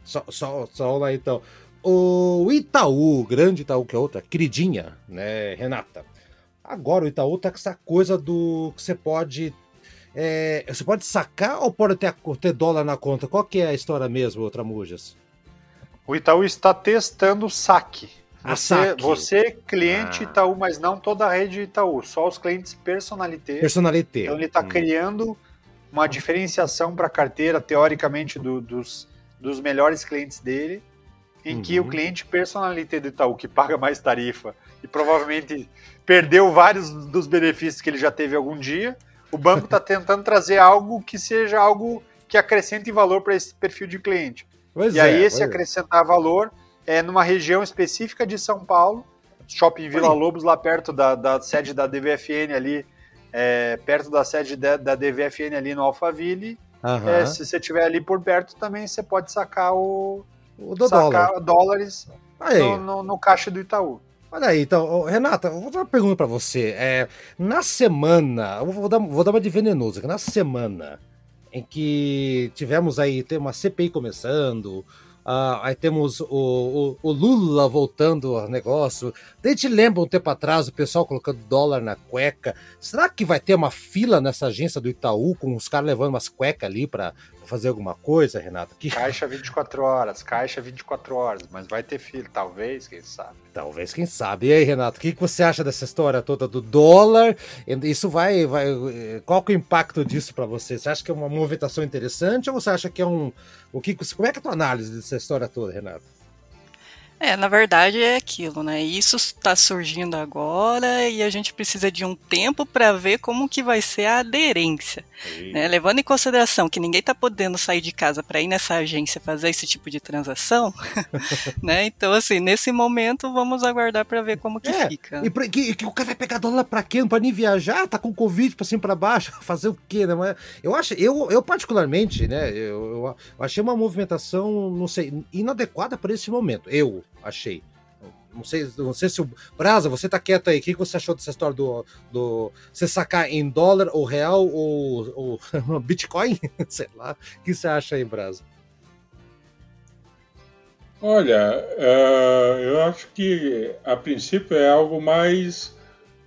Só, só, só lá então. O Itaú, grande Itaú, que é outra, queridinha, né, Renata? Agora o Itaú tá com essa coisa do que você pode. é, você pode sacar ou pode ter, ter dólar na conta? Qual que é a história mesmo, Tramujas? O Itaú está testando o saque. Você, você cliente Ah. Itaú, mas não toda a rede Itaú, só os clientes personalité. Personalité. Então ele está Hum. criando uma diferenciação para a carteira, teoricamente, do- dos, dos melhores clientes dele, em que Uhum. o cliente personalité do Itaú, que paga mais tarifa e provavelmente perdeu vários dos benefícios que ele já teve algum dia, o banco está tentando trazer algo que seja algo que acrescente valor para esse perfil de cliente. Pois E é, aí esse é. acrescentar valor é numa região específica de São Paulo, Shopping Vila. Lobos, lá perto da, da sede da DVFN ali, é, perto da sede da, da DVFN ali no Alphaville. Aham. É, se você estiver ali por perto também, você pode sacar o o do sacar dólar. dólares no, no- no caixa do Itaú. Olha aí, então, Renata, vou dar uma pergunta para você. É, na semana, vou dar, vou dar uma de venenoso, na semana em que tivemos aí, tem uma CPI começando, Uh, aí temos o, o, o, Lula voltando ao negócio. A gente lembra um tempo atrás o pessoal colocando dólar na cueca. Será que vai ter uma fila nessa agência do Itaú com os caras levando umas cuecas ali para fazer alguma coisa, Renato? Que... Caixa 24 horas, caixa 24 horas, mas vai ter fila, talvez, quem sabe. Talvez, quem sabe. E aí, Renato, o que, que você acha dessa história toda do dólar? Isso vai. vai qual que é o impacto disso para você? Você acha que é uma movimentação interessante ou você acha que é um. O que, como é que é a tua análise dessa história toda, Renato? É, na verdade é aquilo, né? Isso está surgindo agora e a gente precisa de um tempo para ver como que vai ser a aderência. Né? Levando em consideração que ninguém está podendo sair de casa para ir nessa agência fazer esse tipo de transação, né? Então, assim, nesse momento vamos aguardar para ver como que é, fica. E pra, que, que, o cara vai pegar dólar para quê? Não pode nem viajar? Tá com Covid para cima para baixo? Fazer o quê? Né? Eu acho, eu, eu particularmente, né? Eu, eu achei uma movimentação, não sei, inadequada para esse momento. Eu achei. Não sei, não sei se o. Brasa, você tá quieto aí. O que você achou dessa história do. do você sacar em dólar ou real ou, ou Bitcoin? sei lá. O que você acha aí, Brasa? Olha, uh, eu acho que a princípio é algo mais.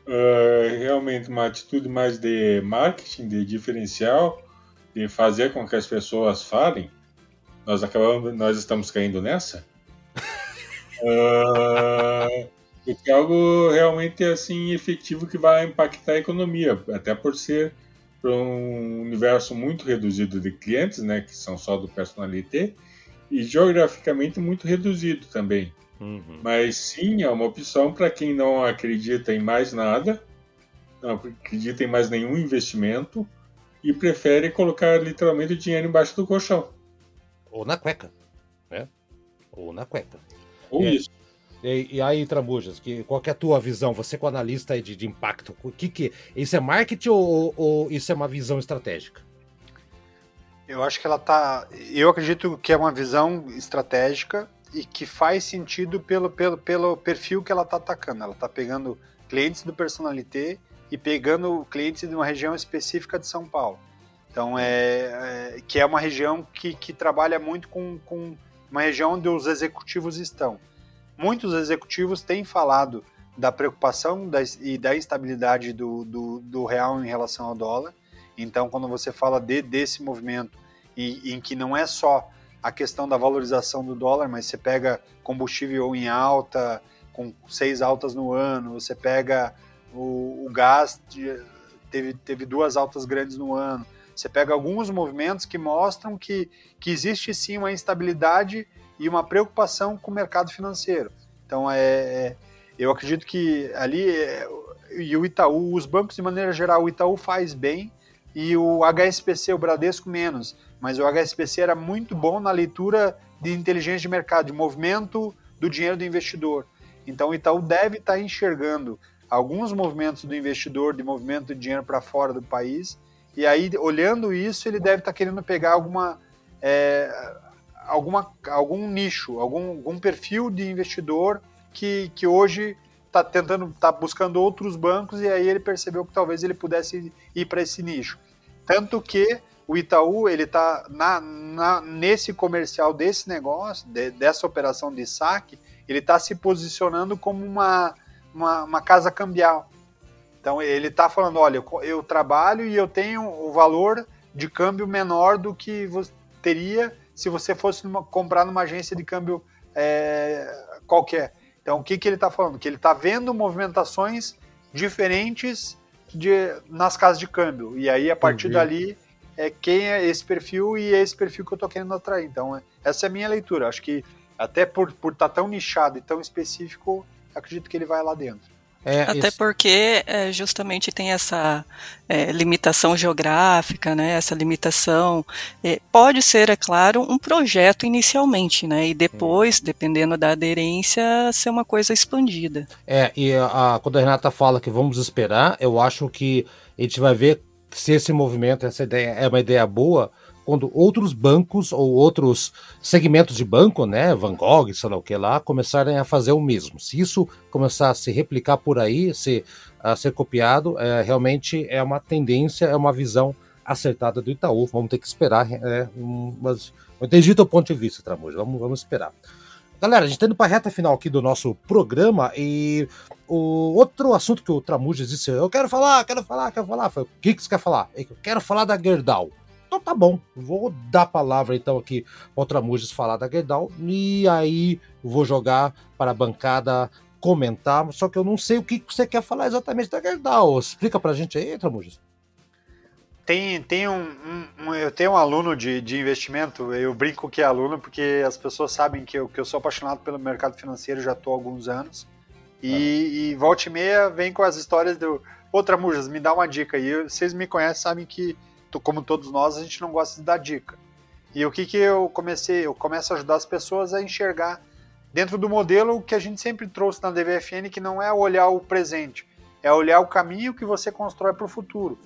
Uh, realmente uma atitude mais de marketing, de diferencial, de fazer com que as pessoas falem. Nós acabamos, nós estamos caindo nessa. Uh, é algo realmente assim efetivo que vai impactar a economia, até por ser para um universo muito reduzido de clientes, né, que são só do personalité, e geograficamente muito reduzido também. Uhum. Mas sim, é uma opção para quem não acredita em mais nada, não acredita em mais nenhum investimento e prefere colocar literalmente o dinheiro embaixo do colchão. Ou na cueca, né? Ou na cueca. Ou é. isso. E, e, aí, Tramujas, que, qual que é a tua visão? Você com analista de, de impacto, o que que isso é marketing ou, ou, isso é uma visão estratégica? Eu acho que ela tá. Eu acredito que é uma visão estratégica e que faz sentido pelo, pelo, pelo perfil que ela está atacando. Ela está pegando clientes do Personalité e pegando clientes de uma região específica de São Paulo. Então é, é que é uma região que, que trabalha muito com, com uma região onde os executivos estão. Muitos executivos têm falado da preocupação e da instabilidade do, do, do, real em relação ao dólar. Então, quando você fala de, desse movimento, e, em que não é só a questão da valorização do dólar, mas você pega combustível em alta, com seis altas no ano, você pega o, o gás, teve, teve duas altas grandes no ano, você pega alguns movimentos que mostram que, que existe sim uma instabilidade e uma preocupação com o mercado financeiro. Então, é, é eu acredito que ali, é, e o Itaú, os bancos de maneira geral, o Itaú faz bem e o HSBC, o Bradesco, menos. Mas o HSBC era muito bom na leitura de inteligência de mercado, de movimento do dinheiro do investidor. Então, o Itaú deve estar enxergando alguns movimentos do investidor, de movimento de dinheiro para fora do país, e aí, olhando isso, ele deve estar tá querendo pegar alguma, é, alguma, algum nicho, algum, algum perfil de investidor que, que hoje está tentando, está buscando outros bancos e aí ele percebeu que talvez ele pudesse ir para esse nicho. Tanto que o Itaú ele está na, na, nesse comercial desse negócio, de, dessa operação de saque, ele está se posicionando como uma, uma, uma casa cambial. Então ele está falando, olha, eu, eu, trabalho e eu tenho o valor de câmbio menor do que você teria se você fosse numa, comprar numa agência de câmbio é, qualquer. Então o que, que ele está falando? Que ele está vendo movimentações diferentes de, nas casas de câmbio. E aí, a partir uhum. dali, é quem é esse perfil e é esse perfil que eu estou querendo atrair. Então, é, essa é a minha leitura. Acho que até por estar tá tão nichado e tão específico, acredito que ele vai lá dentro. É, Até isso. porque é, justamente tem essa é, limitação geográfica, né, essa limitação. É, pode ser, é claro, um projeto inicialmente, né, e depois, dependendo da aderência, ser uma coisa expandida. É, e a, quando a Renata fala que vamos esperar, eu acho que a gente vai ver se esse movimento, essa ideia é uma ideia boa, quando outros bancos ou outros segmentos de banco, né, Van Gogh, sei lá o que lá, começarem a fazer o mesmo. Se isso começar a se replicar por aí, se, a ser copiado, é, realmente é uma tendência, é uma visão acertada do Itaú. Vamos ter que esperar. É, mas eu entendi teu ponto de vista, Tramujo. Vamos, vamos esperar. Galera, a gente está indo para a reta final aqui do nosso programa e o outro assunto que o Tramujas disse, eu quero falar, quero falar, quero falar, foi o que, que você quer falar? Eu quero falar da Gerdau. Então tá bom, vou dar a palavra então aqui para o Tramujas falar da Gerdau e aí vou jogar para a bancada comentar, só que eu não sei o que você quer falar exatamente da Gerdau. Explica para a gente aí, Tramujas tem, tem um, um, um, eu tenho um aluno de, de investimento, eu brinco que é aluno porque as pessoas sabem que eu, que eu sou apaixonado pelo mercado financeiro, já estou há alguns anos. E, ah. e volta e meia vem com as histórias do. Outra Mujas, me dá uma dica. E vocês me conhecem, sabem que, como todos nós, a gente não gosta de dar dica. E o que, que eu comecei? Eu começo a ajudar as pessoas a enxergar dentro do modelo que a gente sempre trouxe na DVFN, que não é olhar o presente, é olhar o caminho que você constrói para o futuro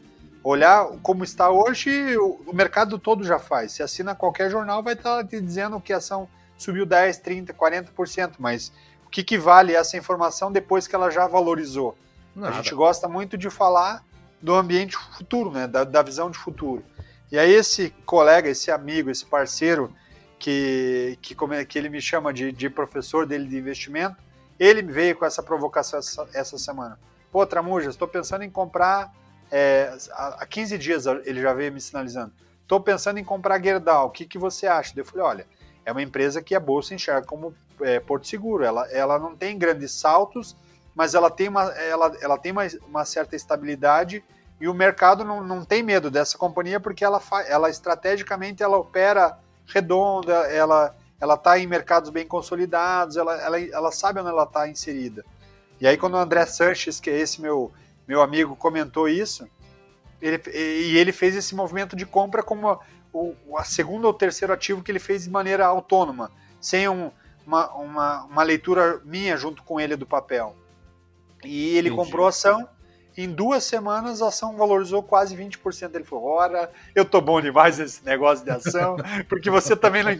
olhar como está hoje, o mercado todo já faz. Se assina qualquer jornal, vai estar te dizendo que a ação subiu 10, 30, 40%, mas o que, que vale essa informação depois que ela já valorizou? Nada. A gente gosta muito de falar do ambiente futuro, né? Da, da, visão de futuro. E aí esse colega, esse amigo, esse parceiro que, que, como, que ele me chama de, de professor dele de investimento, ele veio com essa provocação essa, essa semana. Pô, Tramujas, estou pensando em comprar é, há 15 dias ele já veio me sinalizando. Estou pensando em comprar Gerdau, o que, que você acha? Eu falei, olha, é uma empresa que a Bolsa enxerga como é, Porto Seguro. Ela, ela não tem grandes saltos, mas ela tem uma, ela, ela tem uma, uma certa estabilidade e o mercado não, não tem medo dessa companhia porque ela, ela estrategicamente ela opera redonda, ela ela está em mercados bem consolidados, ela, ela, ela sabe onde ela está inserida. E aí quando o André Sanches, que é esse meu meu amigo comentou isso, ele, e ele fez esse movimento de compra como o a segundo ou terceiro ativo que ele fez de maneira autônoma, sem um, uma, uma, uma, leitura minha junto com ele do papel. E ele Entendi. comprou a ação, em duas semanas a ação valorizou quase 20%. Ele falou: Ora, eu tô bom demais nesse negócio de ação, porque você também não,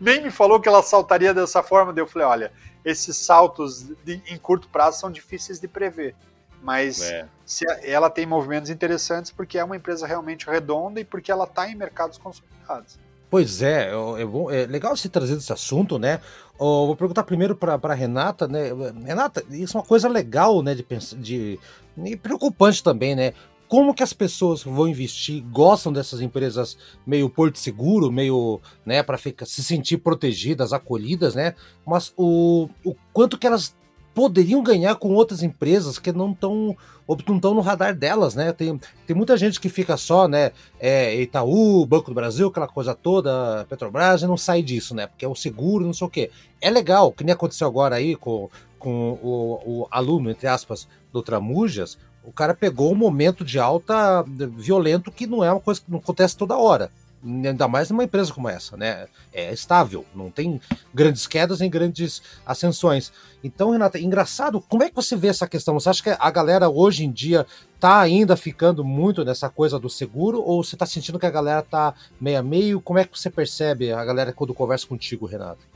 nem me falou que ela saltaria dessa forma. eu falei: Olha, esses saltos de, em curto prazo são difíceis de prever. Mas é. se ela tem movimentos interessantes porque é uma empresa realmente redonda e porque ela está em mercados consolidados. Pois é, é, é, legal você trazer esse assunto, né? Eu vou perguntar primeiro para Renata, né? Renata, isso é uma coisa legal, né? De pensar, de e preocupante também, né? Como que as pessoas vão investir, gostam dessas empresas meio porto seguro, meio, né, para se sentir protegidas, acolhidas, né? Mas o, o quanto que elas poderiam ganhar com outras empresas que não estão não estão no radar delas, né? Tem, tem muita gente que fica só, né? É, Itaú, Banco do Brasil, aquela coisa toda, Petrobras, e não sai disso, né? Porque é o seguro, não sei o quê. É legal, que nem aconteceu agora aí com, com o, o aluno, entre aspas, do Tramujas, o cara pegou um momento de alta violento que não é uma coisa que não acontece toda hora ainda mais numa empresa como essa, né? É estável, não tem grandes quedas nem grandes ascensões. Então, Renata, engraçado, como é que você vê essa questão? Você acha que a galera hoje em dia tá ainda ficando muito nessa coisa do seguro ou você tá sentindo que a galera tá meio a meio? Como é que você percebe a galera quando conversa contigo, Renata?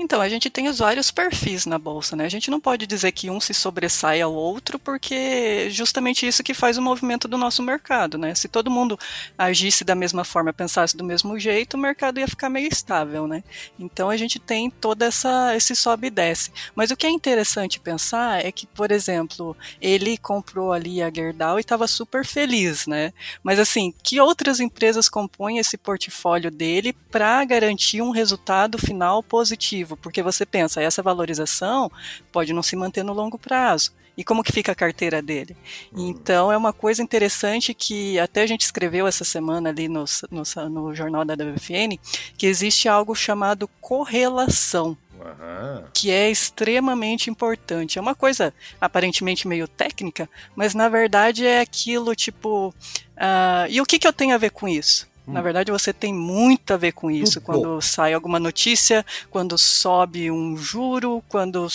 Então, a gente tem os vários perfis na bolsa, né? A gente não pode dizer que um se sobressai ao outro, porque é justamente isso que faz o movimento do nosso mercado, né? Se todo mundo agisse da mesma forma, pensasse do mesmo jeito, o mercado ia ficar meio estável, né? Então a gente tem toda essa esse sobe e desce. Mas o que é interessante pensar é que, por exemplo, ele comprou ali a Gerdau e estava super feliz, né? Mas assim, que outras empresas compõem esse portfólio dele para garantir um resultado final positivo? Porque você pensa, essa valorização pode não se manter no longo prazo. E como que fica a carteira dele? Uhum. Então é uma coisa interessante que até a gente escreveu essa semana ali no, no, no jornal da WFN, que existe algo chamado correlação. Uhum. que é extremamente importante. É uma coisa aparentemente meio técnica, mas na verdade é aquilo tipo. Uh, e o que, que eu tenho a ver com isso? Na hum. verdade, você tem muito a ver com isso. Tudo. Quando sai alguma notícia, quando sobe um juro, quando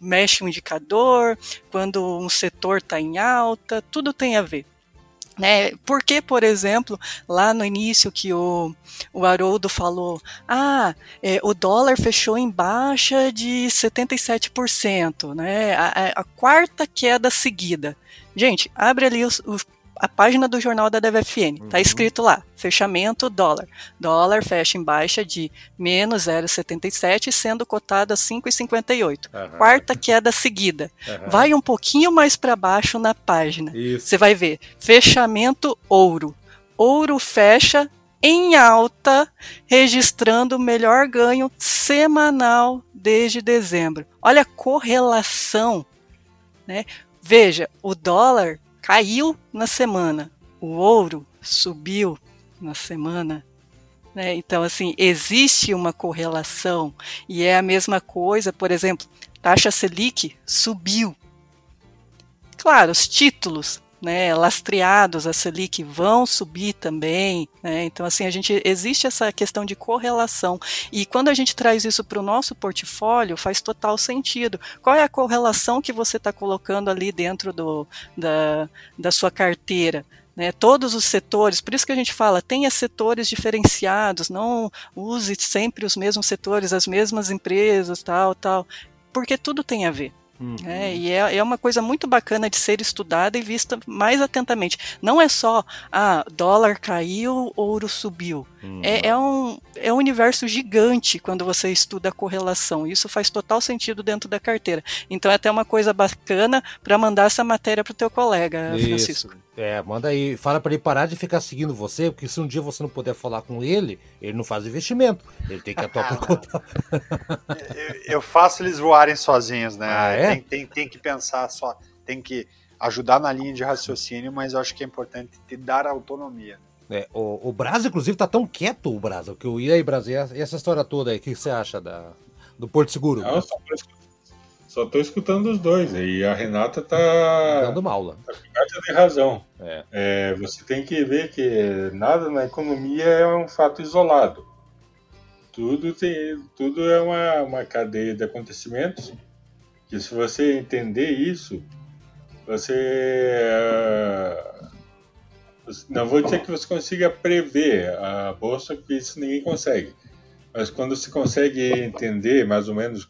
mexe um indicador, quando um setor está em alta, tudo tem a ver. Né? Porque, por exemplo, lá no início que o, o Haroldo falou, ah, é, o dólar fechou em baixa de 77%, né? A, a, a quarta queda seguida. Gente, abre ali os, os a página do jornal da DVFN. Está uhum. escrito lá, fechamento dólar. Dólar fecha em baixa de menos 0,77, sendo cotado a 5,58. Uhum. Quarta queda seguida. Uhum. Vai um pouquinho mais para baixo na página. Você vai ver, fechamento ouro. Ouro fecha em alta, registrando o melhor ganho semanal desde dezembro. Olha a correlação, né? Veja, o dólar caiu na semana, o ouro subiu na semana. Né? Então, assim, existe uma correlação e é a mesma coisa, por exemplo, taxa Selic subiu. Claro, os títulos né, lastreados a Selic vão subir também, né, então assim a gente existe essa questão de correlação e quando a gente traz isso para o nosso portfólio faz total sentido. Qual é a correlação que você está colocando ali dentro do, da, da sua carteira? Né, todos os setores, por isso que a gente fala, tenha setores diferenciados, não use sempre os mesmos setores, as mesmas empresas, tal, tal, porque tudo tem a ver. Uhum. É, e é, é uma coisa muito bacana de ser estudada e vista mais atentamente. Não é só, ah, dólar caiu, ouro subiu. Uhum. É, é, um, é um universo gigante quando você estuda a correlação. Isso faz total sentido dentro da carteira. Então é até uma coisa bacana para mandar essa matéria para o teu colega, Isso. Francisco. É, manda aí, fala para ele parar de ficar seguindo você, porque se um dia você não puder falar com ele, ele não faz investimento. Ele tem que atuar por conta. eu, faço eles voarem sozinhos, né? Ah, é? tem, tem, tem que pensar só, tem que ajudar na linha de raciocínio, mas eu acho que é importante te dar autonomia. É, o, o Brasil, inclusive, tá tão quieto, o Brasil, que eu ia aí, Brasil, e essa história toda aí, o que você acha da, do Porto Seguro? Não, só só tô escutando os dois. E a Renata tá. Dando uma aula. Tá de razão. É. É, você tem que ver que nada na economia é um fato isolado. Tudo, tem, tudo é uma, uma cadeia de acontecimentos que, se você entender isso, você. Uh, não vou dizer que você consiga prever a bolsa, porque isso ninguém consegue. Mas quando você consegue entender mais ou menos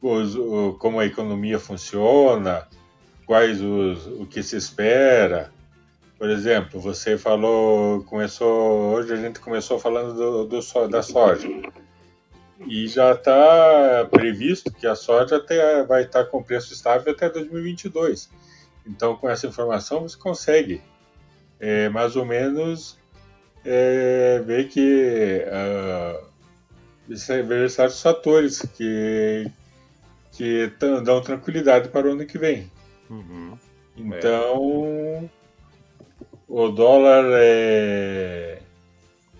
os, o, como a economia funciona, quais os, o que se espera. Por exemplo, você falou, começou hoje a gente começou falando do, do da soja e já está previsto que a soja até, vai estar com preço estável até 2022. Então, com essa informação você consegue é, mais ou menos é, ver que uh, ver certos fatores que que dão tranquilidade para o ano que vem. Uhum. Então, o dólar é,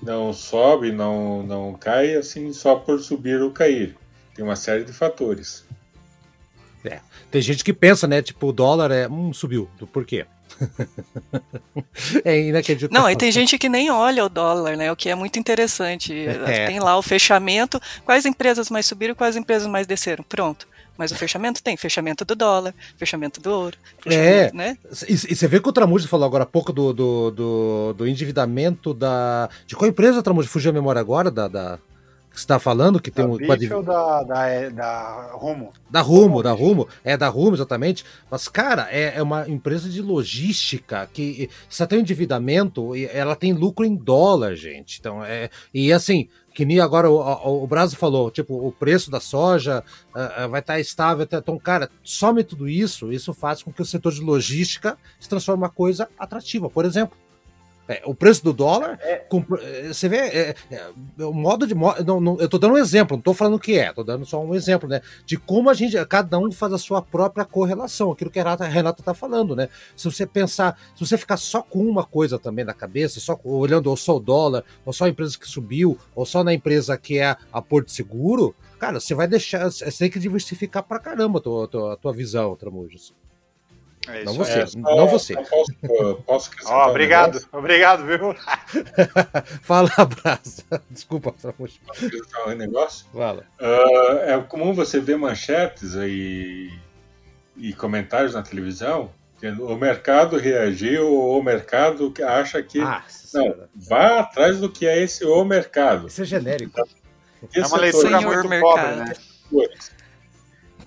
não sobe, não, não cai assim só por subir ou cair. Tem uma série de fatores. É. Tem gente que pensa, né? Tipo, o dólar é. Hum, subiu. Por quê? é inacreditável. Não, e tem gente que nem olha o dólar, né? O que é muito interessante. É. Tem lá o fechamento. Quais empresas mais subiram, quais empresas mais desceram? Pronto. Mas o fechamento tem, fechamento do dólar, fechamento do ouro. Fechamento, é, né? E, e, você vê que o Tramujo falou agora há pouco do, do, do, do endividamento da. De qual empresa, Tramujo? Fugiu a memória agora? Da, da, que você está falando, que tem da um. Bife ou da, da, da Rumo? Da Rumo, da Rumo. É da Rumo, exatamente. Mas, cara, é, é uma empresa de logística que se tem um endividamento, ela tem lucro em dólar, gente. Então, é. E assim, que nem agora o, o, o Brasil falou, tipo, o preço da soja uh, vai estar tá estável. Então, cara, some tudo isso, isso faz com que o setor de logística se transforme em uma coisa atrativa. Por exemplo, é, o preço do dólar, é. com, é, você vê, é, é, o modo de. Não, não, eu tô dando um exemplo, não tô falando o que é, tô dando só um exemplo, né? De como a gente, cada um faz a sua própria correlação, aquilo que a Renata, a Renata tá falando, né? Se você pensar, se você ficar só com uma coisa também na cabeça, só olhando ou só o dólar, ou só a empresa que subiu, ou só na empresa que é a Porto Seguro, cara, você vai deixar, você tem que diversificar pra caramba a tua, a tua, a tua visão, Tramujas. É não você, é, só, não você. Posso, posso oh, obrigado, um obrigado, viu? Fala, abraço. Desculpa, Posso acrescentar um negócio? Fala. Uh, é comum você ver manchetes aí e comentários na televisão O mercado reagiu, o mercado acha que. Ah, não, vá atrás do que é esse o mercado. Isso é genérico. É uma leitura Senhor muito mercado. pobre, né?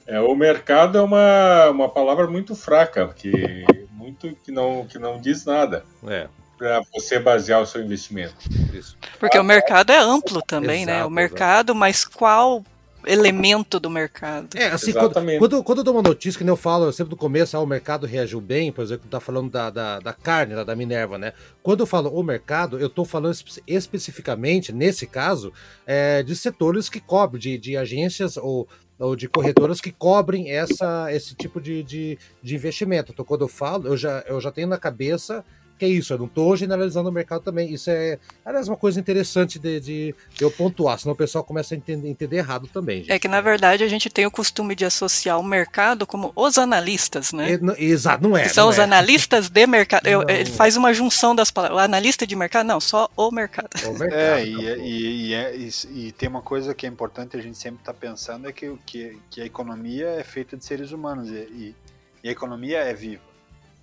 É, o mercado é uma, uma palavra muito fraca, que, muito, que, não, que não diz nada É, para você basear o seu investimento. isso. Porque o mercado é amplo também, né? Exato, O mercado, mas qual elemento do mercado? É, assim, quando, quando, quando eu dou uma notícia, que nem eu falo, eu sempre no começo, ah, o mercado reagiu bem, por exemplo, tá falando da, da, da carne, da, da Minerva, né? Quando eu falo o mercado, eu tô falando espe- especificamente, nesse caso, é, de setores que cobrem, de, de agências ou, ou de corretoras que cobrem essa, esse tipo de, de, de investimento. Então, quando eu falo, eu já, eu já tenho na cabeça que é isso, eu não tô generalizando o mercado também. Isso é, aliás, uma coisa interessante de, de eu pontuar, senão o pessoal começa a entender, entender errado também. Gente. É que, na verdade, a gente tem o costume de associar o mercado como os analistas, né? É, Exato, não é. Que são não os é. analistas de mercado. Eu-. Ele faz uma junção das palavras. O analista de mercado, não, só o mercado. É o mercado, É, e, e, e, é- e, e tem uma coisa que é importante a gente sempre estar pensando é que, o- que, que a economia é feita de seres humanos e, e- e a economia é viva.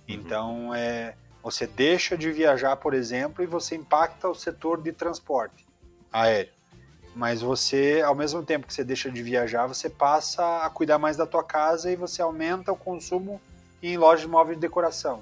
Então é você deixa de viajar, por exemplo, e você impacta o setor de transporte aéreo. Mas você, ao mesmo tempo que você deixa de viajar, você passa a cuidar mais da tua casa e você aumenta o consumo em lojas de móveis de decoração.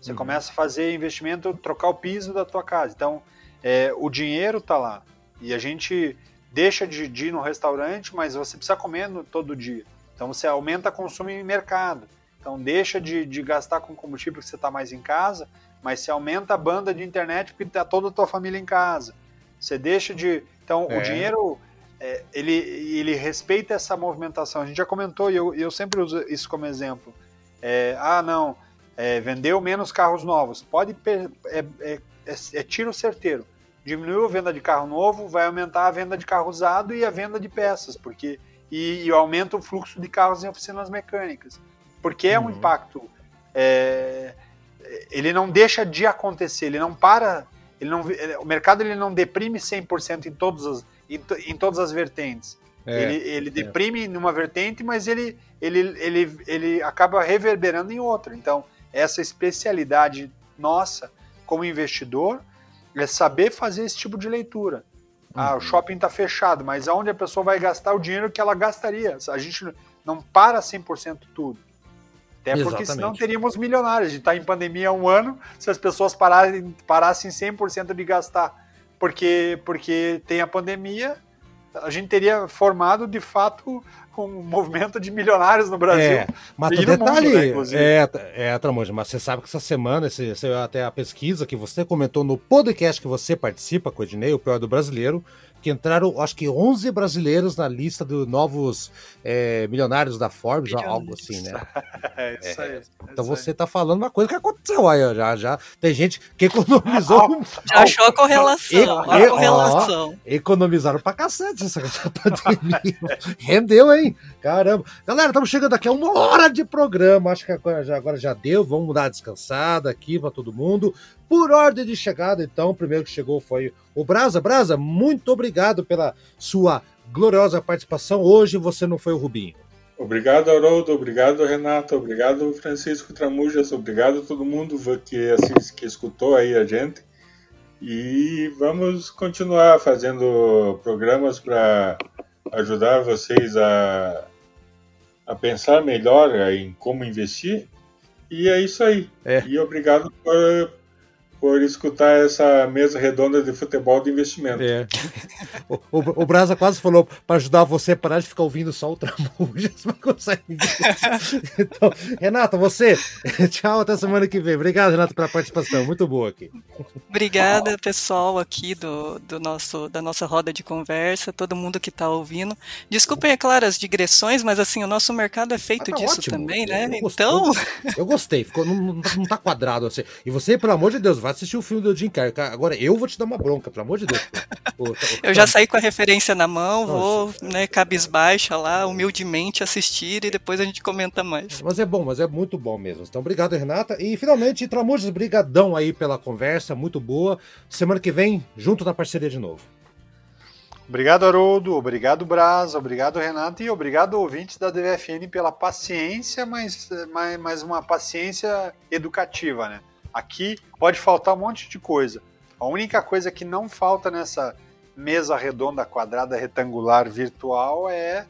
Você Uhum. começa a fazer investimento, trocar o piso da tua casa. Então, é, o dinheiro tá lá. E a gente deixa de, de ir no restaurante, mas você precisa comer no- todo dia. Então você aumenta o consumo em mercado. Então deixa de, de gastar com combustível porque você está mais em casa, mas você aumenta a banda de internet porque está toda a tua família em casa. Você deixa de. Então É. o dinheiro é, ele, ele respeita essa movimentação. A gente já comentou e eu, eu sempre uso isso como exemplo. É, ah, não, é, vendeu menos carros novos. Pode. É, é, é, é tiro certeiro diminuiu a venda de carro novo, vai aumentar a venda de carro usado e a venda de peças, porque e, e aumenta o fluxo de carros em oficinas mecânicas, porque é um Uhum. impacto. é, ele não deixa de acontecer, ele não para, ele não, o mercado ele não deprime 100% em todas as em, em todas as vertentes. É, ele ele deprime numa vertente, mas ele, ele, ele, ele acaba reverberando em outra. Então, essa especialidade nossa como investidor é saber fazer esse tipo de leitura. Ah, Uhum. o shopping está fechado, mas aonde a pessoa vai gastar o dinheiro que ela gastaria? A gente não para 100% tudo. Até porque senão Exatamente. teríamos milionários. A gente está em pandemia há um ano, se as pessoas pararem, parassem 100% de gastar porque, porque tem a pandemia, a gente teria formado de fato um movimento de milionários no Brasil. É, mas E no mundo, detalhe, né, é, é, Tramonja, mas você sabe que essa semana, esse, esse- até a pesquisa que você comentou no podcast que você participa com o Ednei, o pior do brasileiro, que entraram, acho que 11 brasileiros na lista dos novos é, milionários da Forbes, algo assim, né? É isso aí. é Então isso aí. você tá falando uma coisa que aconteceu aí, ó, já, já. Tem gente que economizou, Já achou a correlação. E- a e- correlação. economizaram pra cacete essa pandemia. Rendeu, hein? Caramba. Galera, estamos chegando aqui a uma hora de programa. Acho que agora já, agora já deu. Vamos mudar a descansada aqui para todo mundo. Por ordem de chegada, então, o primeiro que chegou foi o Brasa. Brasa, muito obrigado pela sua gloriosa participação. Hoje você não foi o Rubinho. Obrigado, Haroldo. Obrigado, Renato. Obrigado, Francisco Tramujas. Obrigado a todo mundo que, assist, que escutou aí a gente. E vamos continuar fazendo programas para ajudar vocês a, a pensar melhor em como investir. E é isso aí. É. E obrigado por, por escutar essa mesa redonda de futebol de investimento. É. O, o, o Brasa quase falou para ajudar você a parar de ficar ouvindo só o Tramujas pra conseguir. Então, Renata, você, tchau, até semana que vem. Obrigado, Renata, pela participação. Muito boa aqui. Obrigada, pessoal, aqui do, do nosso, da nossa roda de conversa, todo mundo que está ouvindo. Desculpem, é claro, as digressões, mas assim, o nosso mercado é feito Ah, tá disso ótimo. também, né? Eu gostei. Então, Eu gostei, ficou, não, não tá- não tá quadrado assim. E você, pelo amor de Deus, vai assistir o filme do Jim Carrey. Agora eu vou te dar uma bronca, pelo amor de Deus. Eu já saí com a referência na mão, vou, né, cabisbaixa lá, humildemente assistir e depois a gente comenta mais. Mas é bom, mas é muito bom mesmo. Então, obrigado, Renata. E finalmente, Tramujas, brigadão aí pela conversa, muito boa. Semana que vem, junto na parceria de novo. Obrigado, Haroldo. Obrigado, Braz. Obrigado, Renato. E obrigado, ouvintes da DVFN, pela paciência, mas, mas, mas uma paciência educativa, né? Aqui pode faltar um monte de coisa. A única coisa que não falta nessa mesa redonda, quadrada, retangular, virtual é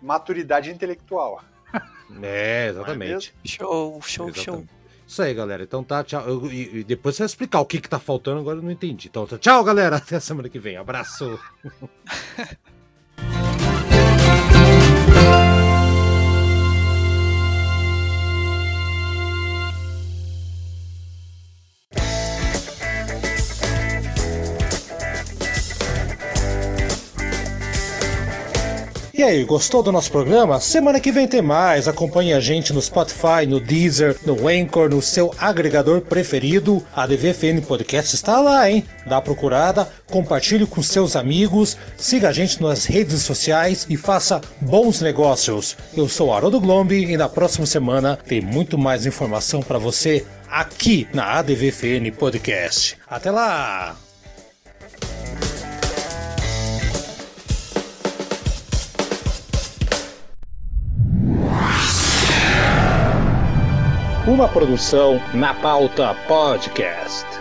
maturidade intelectual. É, exatamente. É show, show, exatamente. show. Isso aí, galera. Então tá, tchau. Eu, e, e, depois você vai explicar o que que tá faltando, agora eu não entendi. Então tchau, galera. Até a semana que vem. Abraço. E aí, gostou do nosso programa? Semana que vem tem mais. Acompanhe a gente no Spotify, no Deezer, no Anchor, no seu agregador preferido. A DVFN Podcast está lá, hein? Dá procurada, compartilhe com seus amigos, siga a gente nas redes sociais e faça bons negócios. Eu sou Haroldo Glombi e na próxima semana tem muito mais informação para você aqui na ADVFN Podcast. Até lá! Uma produção na pauta podcast.